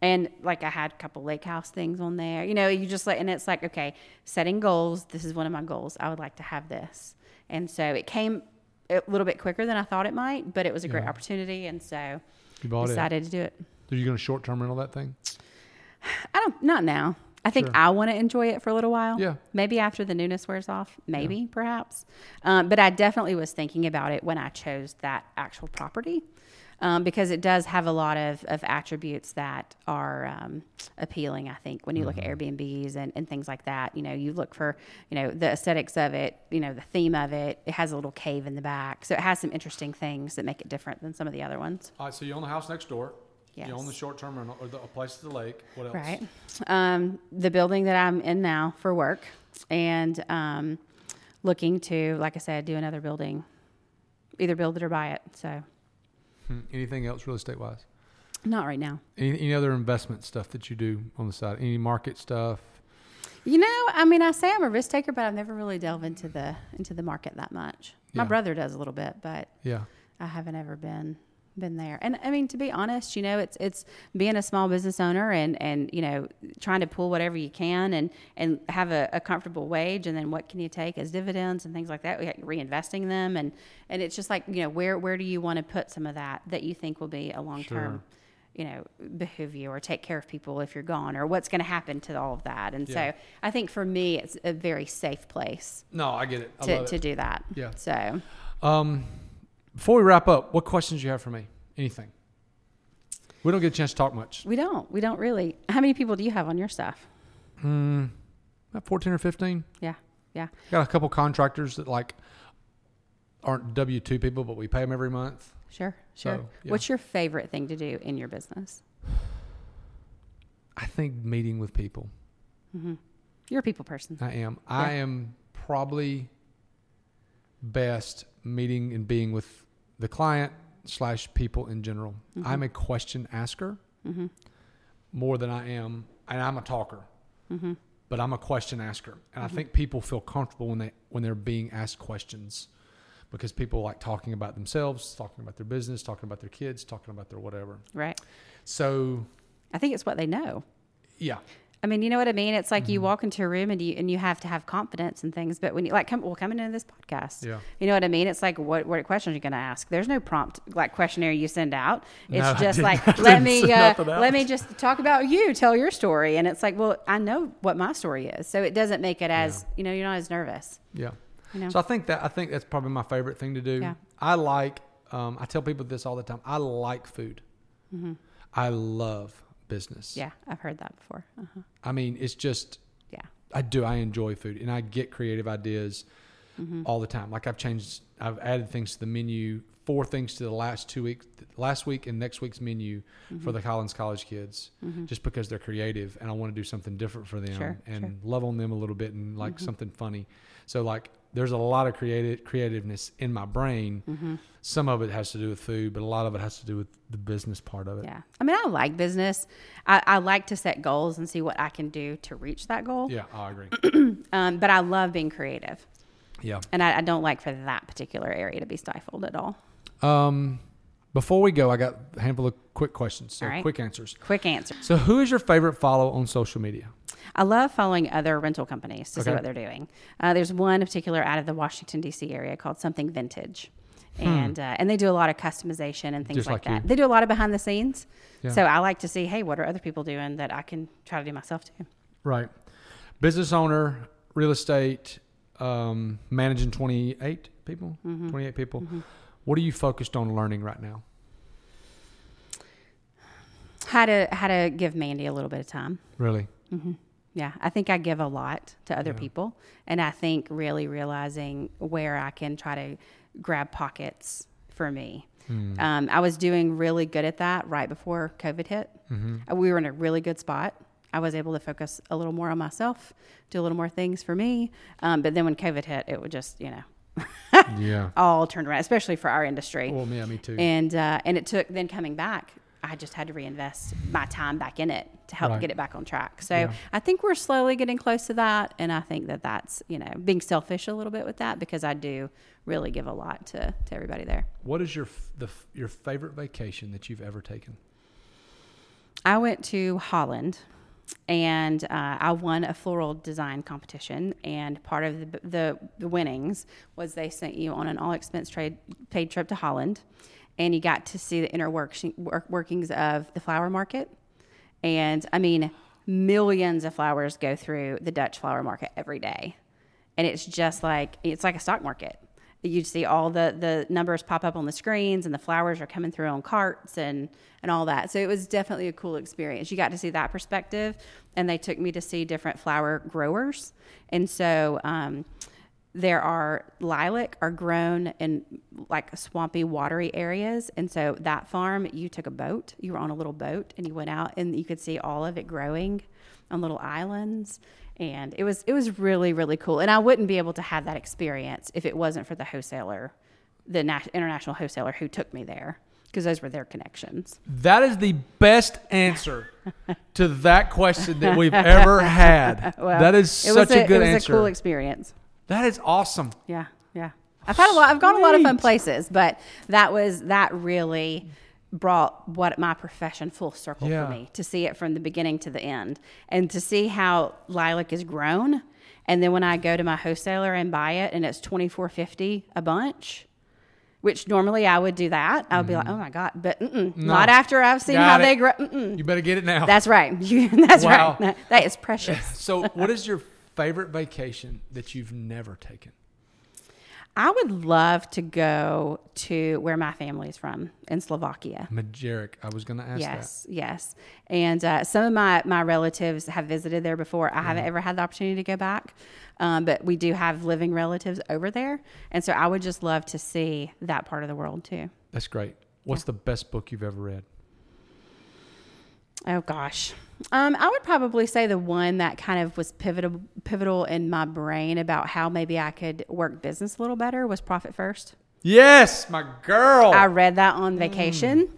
And like I had a couple lake house things on there. You know, you just like, and it's like, okay, setting goals. This is one of my goals. I would like to have this. And so it came a little bit quicker than I thought it might, but it was a great Yeah. opportunity. And so You bought it. decided to do it. Are you going to short term rental that thing? I don't, not now. I think Sure. I want to enjoy it for a little while. Yeah. Maybe after the newness wears off, maybe, perhaps. Um, but I definitely was thinking about it when I chose that actual property um, because it does have a lot of, of attributes that are um, appealing, I think, when you look at Mm-hmm. Airbnbs and, and things like that. You know, you look for, you know, the aesthetics of it, you know, the theme of it. It has a little cave in the back. So it has some interesting things that make it different than some of the other ones. All right, so you own the house next door. Yes. You own the short term rental or the a place to the lake. What else? Right. Um, the building that I'm in now for work and um, looking to, like I said, do another building, either build it or buy it. So, Hmm. Anything else real estate wise? not right now. Any, any other investment stuff that you do on the side? Any market stuff? You know, I mean, I say I'm a risk taker, but I've never really delved into the into the market that much. My Yeah. brother does a little bit, but Yeah. I haven't ever been been there. And I mean, to be honest, you know, it's it's being a small business owner and and you know trying to pull whatever you can and and have a, a comfortable wage, and then what can you take as dividends and things like that? Like reinvesting them, and and it's just like you know where where do you want to put some of that that you think will be a long term. Sure. You know, behoove you or take care of people if you're gone, or what's going to happen to all of that. And Yeah. so, I think for me, it's a very safe place No, I get it. I to, to do that. Yeah. So, Um, before we wrap up, what questions do you have for me? Anything? We don't get a chance to talk much. we don't, we don't really. How many people do you have on your staff? Hmm, about 14 or 15. Yeah, yeah. Got a couple contractors that like aren't W 2 people, but we pay them every month. Sure, sure. So, yeah. What's your favorite thing to do in your business? I think meeting with people. You're a people person. I am. I am probably best meeting and being with the client slash people in general. Mm-hmm. I'm a question asker mm-hmm. more than I am, and I'm a talker. Mm-hmm. But I'm a question asker, and I think people feel comfortable when they when they're being asked questions, because people like talking about themselves, talking about their business, talking about their kids, talking about their whatever. Right. So I think it's what they know. yeah, I mean, you know what I mean? It's like Mm-hmm. you walk into a room and you and you have to have confidence and things. But when you like come well coming into this podcast, Yeah. you know what I mean? It's like what what questions are you going to ask? There's no prompt like questionnaire you send out. It's No, just like let me uh, let me just talk about you, tell your story, and it's like, well, I know what my story is, so it doesn't make it as you know you're not as nervous. Yeah. You know? So I think that I think that's probably my favorite thing to do. Yeah. I like. Um, I tell people this all the time. I like food. I love business. Mm-hmm. Yeah, I've heard that before. Uh-huh. I mean, it's just Yeah. I do. I enjoy food, and I get creative ideas Mm-hmm. all the time. Like I've changed. I've added things to the menu. Four things to the last two weeks, last week and next week's menu Mm-hmm. for the Collins College kids, just because they're creative and I want to do something different for them Sure, and sure. love on them a little bit and like Mm-hmm. something funny. So like, there's a lot of creative creativeness in my brain. Mm-hmm. Some of it has to do with food, but a lot of it has to do with the business part of it. Yeah. I mean, I like business. I, I like to set goals and see what I can do to reach that goal. Yeah, I agree. Um, but I love being creative. yeah. And I, I don't like for that particular area to be stifled at all. Um, Before we go, I got a handful of quick questions. So All right. quick answers. Quick answer. So who is your favorite follow on social media? I love following other rental companies to see what they're doing. Uh, there's one in particular out of the Washington D.C. area called Something Vintage, and uh, and they do a lot of customization and things Hmm. Just like, like that. They do a lot of behind the scenes. Yeah. So I like to see, hey, what are other people doing that I can try to do myself too. Right. Business owner, real estate, um, managing 28 people, Mm-hmm. 28 people. What are you focused on learning right now? How to how to give Mandy a little bit of time. Really? Yeah, I think I give a lot to other Yeah. people, and I think really realizing where I can try to grab pockets for me. Hmm. Um, I was doing really good at that right before COVID hit. Mm-hmm. Uh, We were in a really good spot. I was able to focus a little more on myself, do a little more things for me. Um, but then when COVID hit, it would just you know Yeah. all turned around, especially for our industry. Well, yeah, me too. And uh, and it took then coming back. I just had to reinvest my time back in it to help Right. get it back on track. So Yeah. I think we're slowly getting close to that, and I think that that's you know being selfish a little bit with that because I do really give a lot to to everybody there. what is your the your favorite vacation that you've ever taken? I went to Holland and uh, I won a floral design competition. And part of the, the, the winnings was they sent you on an all expense trade, paid trip to Holland. And you got to see the inner work, work, workings of the flower market. And I mean, millions of flowers go through the Dutch flower market every day. And it's just like, it's like a stock market. You see all the, the numbers pop up on the screens and the flowers are coming through on carts and, and all that. So it was definitely a cool experience. You got to see that perspective. And they took me to see different flower growers. And so, um, there are lilac are grown in like swampy watery areas and so that farm you took a boat you were on a little boat and you went out and you could see all of it growing on little islands and it was it was really really cool and i wouldn't be able to have that experience if it wasn't for the wholesaler the na- international wholesaler who took me there because those were their connections That is the best answer to that question that we've ever had. Well, that is such was a, good it was answer. a cool experience that is awesome. Yeah, yeah. I've had a lot. I've gone a lot of fun places, but that was that really brought what my profession full circle Yeah. for me to see it from the beginning to the end, and to see how lilac is grown. And then when I go to my wholesaler and buy it, and it's twenty four fifty a bunch. Which normally I would do that. I would be like, mm. "Oh my god!" But mm-mm, not after I've seen Got how it. they grow. Mm-mm. You better get it now. That's right. You, that's Wow. right. That is precious. so, what is your favorite vacation that you've never taken? I would love to go to where my family is from in Slovakia. Majerik. I was going to ask Yes, yes. And uh, some of my, my relatives have visited there before. I haven't ever had the opportunity to go back, um, but we do have living relatives over there. And so I would just love to see that part of the world too. That's great. What's the best book you've ever read? Oh gosh. Um, I would probably say the one that kind of was pivotal pivotal in my brain about how maybe I could work business a little better was Profit First. Yes, my girl. I read that on vacation,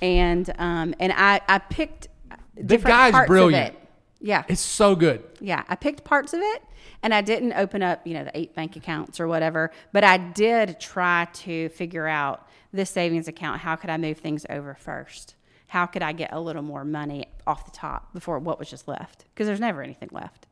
and um, and I I picked different guy's parts brilliant. of it. Yeah, it's so good. yeah. I picked parts of it, and I didn't open up you know the eight bank accounts or whatever, but I did try to figure out this savings account. How could I move things over first? How could I get a little more money off the top before what was just left? Because there's never anything left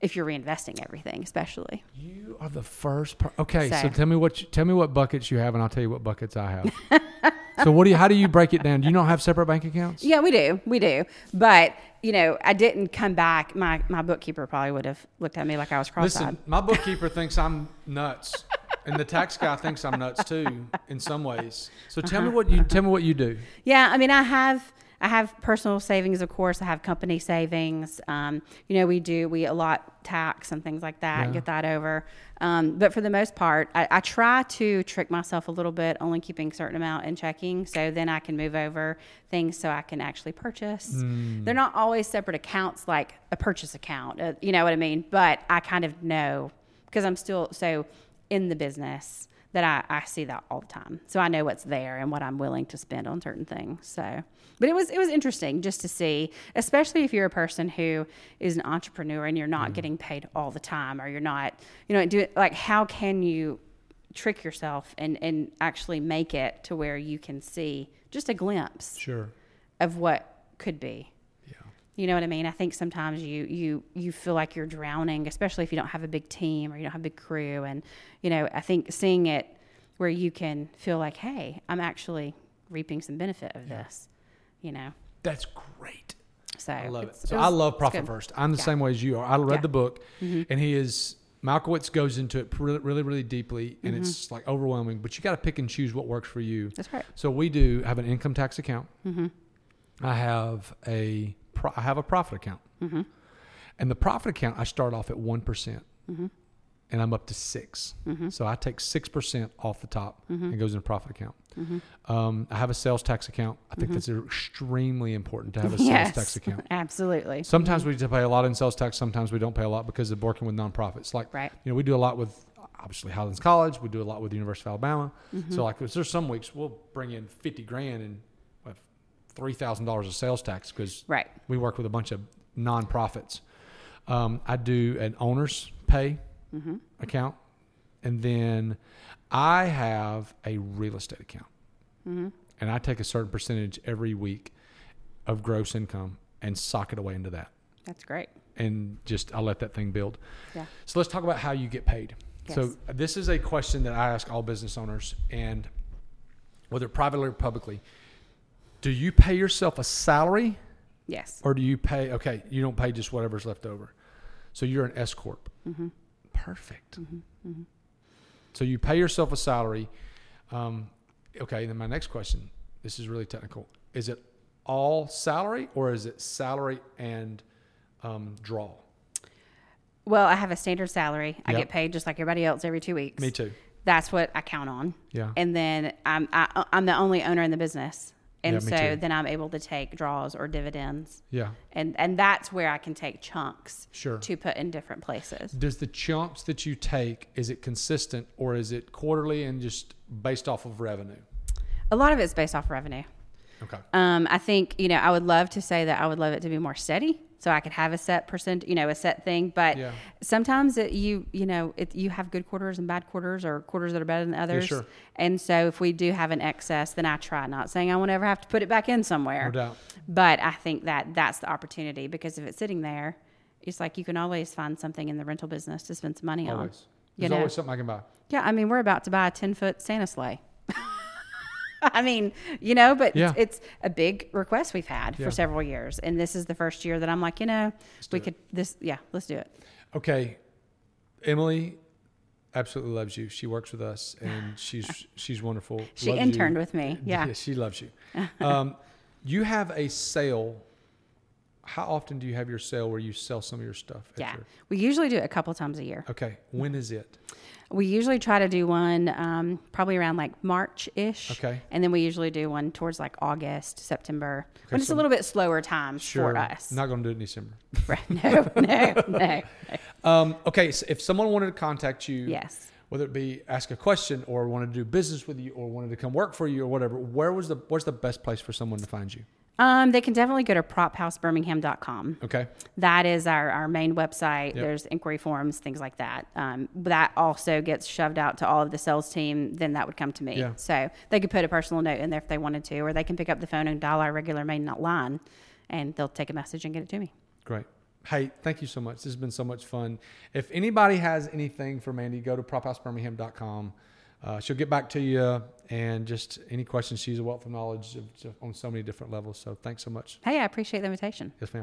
if you're reinvesting everything, especially. You are the first. Per- okay, so So- tell me what you, tell me what buckets you have, and I'll tell you what buckets I have. so what do you? How do you break it down? Do you not have separate bank accounts? Yeah, we do. We do. But, you know, I didn't come back. My my bookkeeper probably would have looked at me like I was cross-eyed. Listen, my bookkeeper thinks I'm nuts, and the tax guy thinks I'm nuts too in some ways. So tell me what you tell me what you do. Yeah, I mean, I have I have personal savings, of course. I have company savings. Um, you know, we do we allot tax and things like that. Yeah. Get that over. Um, but for the most part, I, I try to trick myself a little bit, only keeping a certain amount in checking, so then I can move over things so I can actually purchase. They're not always separate accounts like a purchase account. Uh, you know what I mean? But I kind of know because I'm still so in the business that I, I see that all the time. So I know what's there and what I'm willing to spend on certain things. So, but it was it was interesting just to see, especially if you're a person who is an entrepreneur and you're not mm-hmm. getting paid all the time, or you're not, you know, do like how can you trick yourself and and actually make it to where you can see just a glimpse Sure. of what could be. Yeah. You know what I mean? I think sometimes you you you feel like you're drowning, especially if you don't have a big team or you don't have a big crew. And you know, I think seeing it where you can feel like, hey, I'm actually reaping some benefit of this. You know, That's great. so I love it. it's- So was- I love Profit. First. I'm the Yeah. same way as you are. I read Yeah. the book, Mhm. and he is Michalowicz goes into it really, really, really deeply, and Mm-hmm. it's like overwhelming. But you got to pick and choose what works for you. That's right. So we do have an income tax account. Mm-hmm. I have a pro- I have a profit account, Mm-hmm. and the profit account I start off at one Mhm. and I'm up to 6 Mhm. So I take six percent off the top Mhm. and goes in a profit account. Mhm. Um, I have a sales tax account. I think Mhm. that's extremely important to have a sales yes, tax account. absolutely. Sometimes we need to pay a lot in sales tax. Sometimes we don't pay a lot because of working with nonprofits. Like Right. you know, we do a lot with obviously Highlands College. We do a lot with the University of Alabama. Mm-hmm. So like, there's some weeks we'll bring in fifty grand and three thousand dollars of sales tax because Right. we work with a bunch of nonprofits. Um, I do an owner's pay Mm-hmm. account, and then I have a real estate account, Mm-hmm. and I take a certain percentage every week of gross income and sock it away into that That's great. and just I let that thing build. Yeah. So let's talk about how you get paid. Yes. So this is a question that I ask all business owners, and whether privately or publicly, do you pay yourself a salary, Yes. or do you pay? Okay, you don't pay just whatever's left over. So you're an S corp. Mm-hmm. Perfect. Mm-hmm. So you pay yourself a salary. Um, okay, then my next question. This is really technical. Is it all salary, or is it salary and um, draw? Well, I have a standard salary. I Yep. get paid just like everybody else every two weeks. Me too. That's what I count on. Yeah. And then I'm I, I'm the only owner in the business, and Yeah, so too. then I'm able to take draws or dividends, Yeah. and and that's where I can take chunks Sure. to put in different places. Does the chunks that you take is it consistent or is it quarterly and just based off of revenue? A lot of it's based off revenue. Okay. Um, I think you know I would love to say that I would love it to be more steady, so I could have a set percent, you know, a set thing. But Yeah. sometimes it, you you know it, you have good quarters and bad quarters, or quarters that are better than others. sure. And so if we do have an excess, then I try. Not saying I won't ever have to put it back in somewhere. No doubt. But I think that that's the opportunity because if it's sitting there, it's like you can always find something in the rental business to spend some money on. Always. You There's know. always something I can buy. Yeah, I mean, we're about to buy a 10 foot Santa sleigh. I mean, you know, but Yeah. it's, it's a big request we've had Yeah. for several years. And this is the first year that I'm like, you know, do we it. could, this, yeah, let's do it. Okay. Emily absolutely loves you. She works with us and she's she's wonderful. She Loves interned you. with me. Yeah. she loves you. Um, you have a sale. How often do you have your sale where you sell some of your stuff? at Yeah. your- We usually do it a couple times a year. okay. When is it? We usually try to do one um, probably around like March ish. Okay. And then we usually do one towards like August, September, when it's so- a little bit slower times Sure. for us. Not going to do it in December. Right. No, no, no. Um, okay. So if someone wanted to contact you, Yes. whether it be ask a question or wanted to do business with you or wanted to come work for you or whatever, where was the where's the best place for someone to find you? Um, they can definitely go to prophousebirmingham.com. Okay. That is our, our main website. Yep. There's inquiry forms, things like that. Um, that also gets shoved out to all of the sales team. Then that would come to me. Yeah. So they could put a personal note in there if they wanted to, or they can pick up the phone and dial our regular main line, and they'll take a message and get it to me. Great. Hey, thank you so much. This has been so much fun. If anybody has anything for Mandy, go to prophousebirmingham.com. Uh, she'll get back to you and just any questions. She's a wealth of knowledge of, on so many different levels. So thanks so much. Hey, I appreciate the invitation. Yes, ma'am.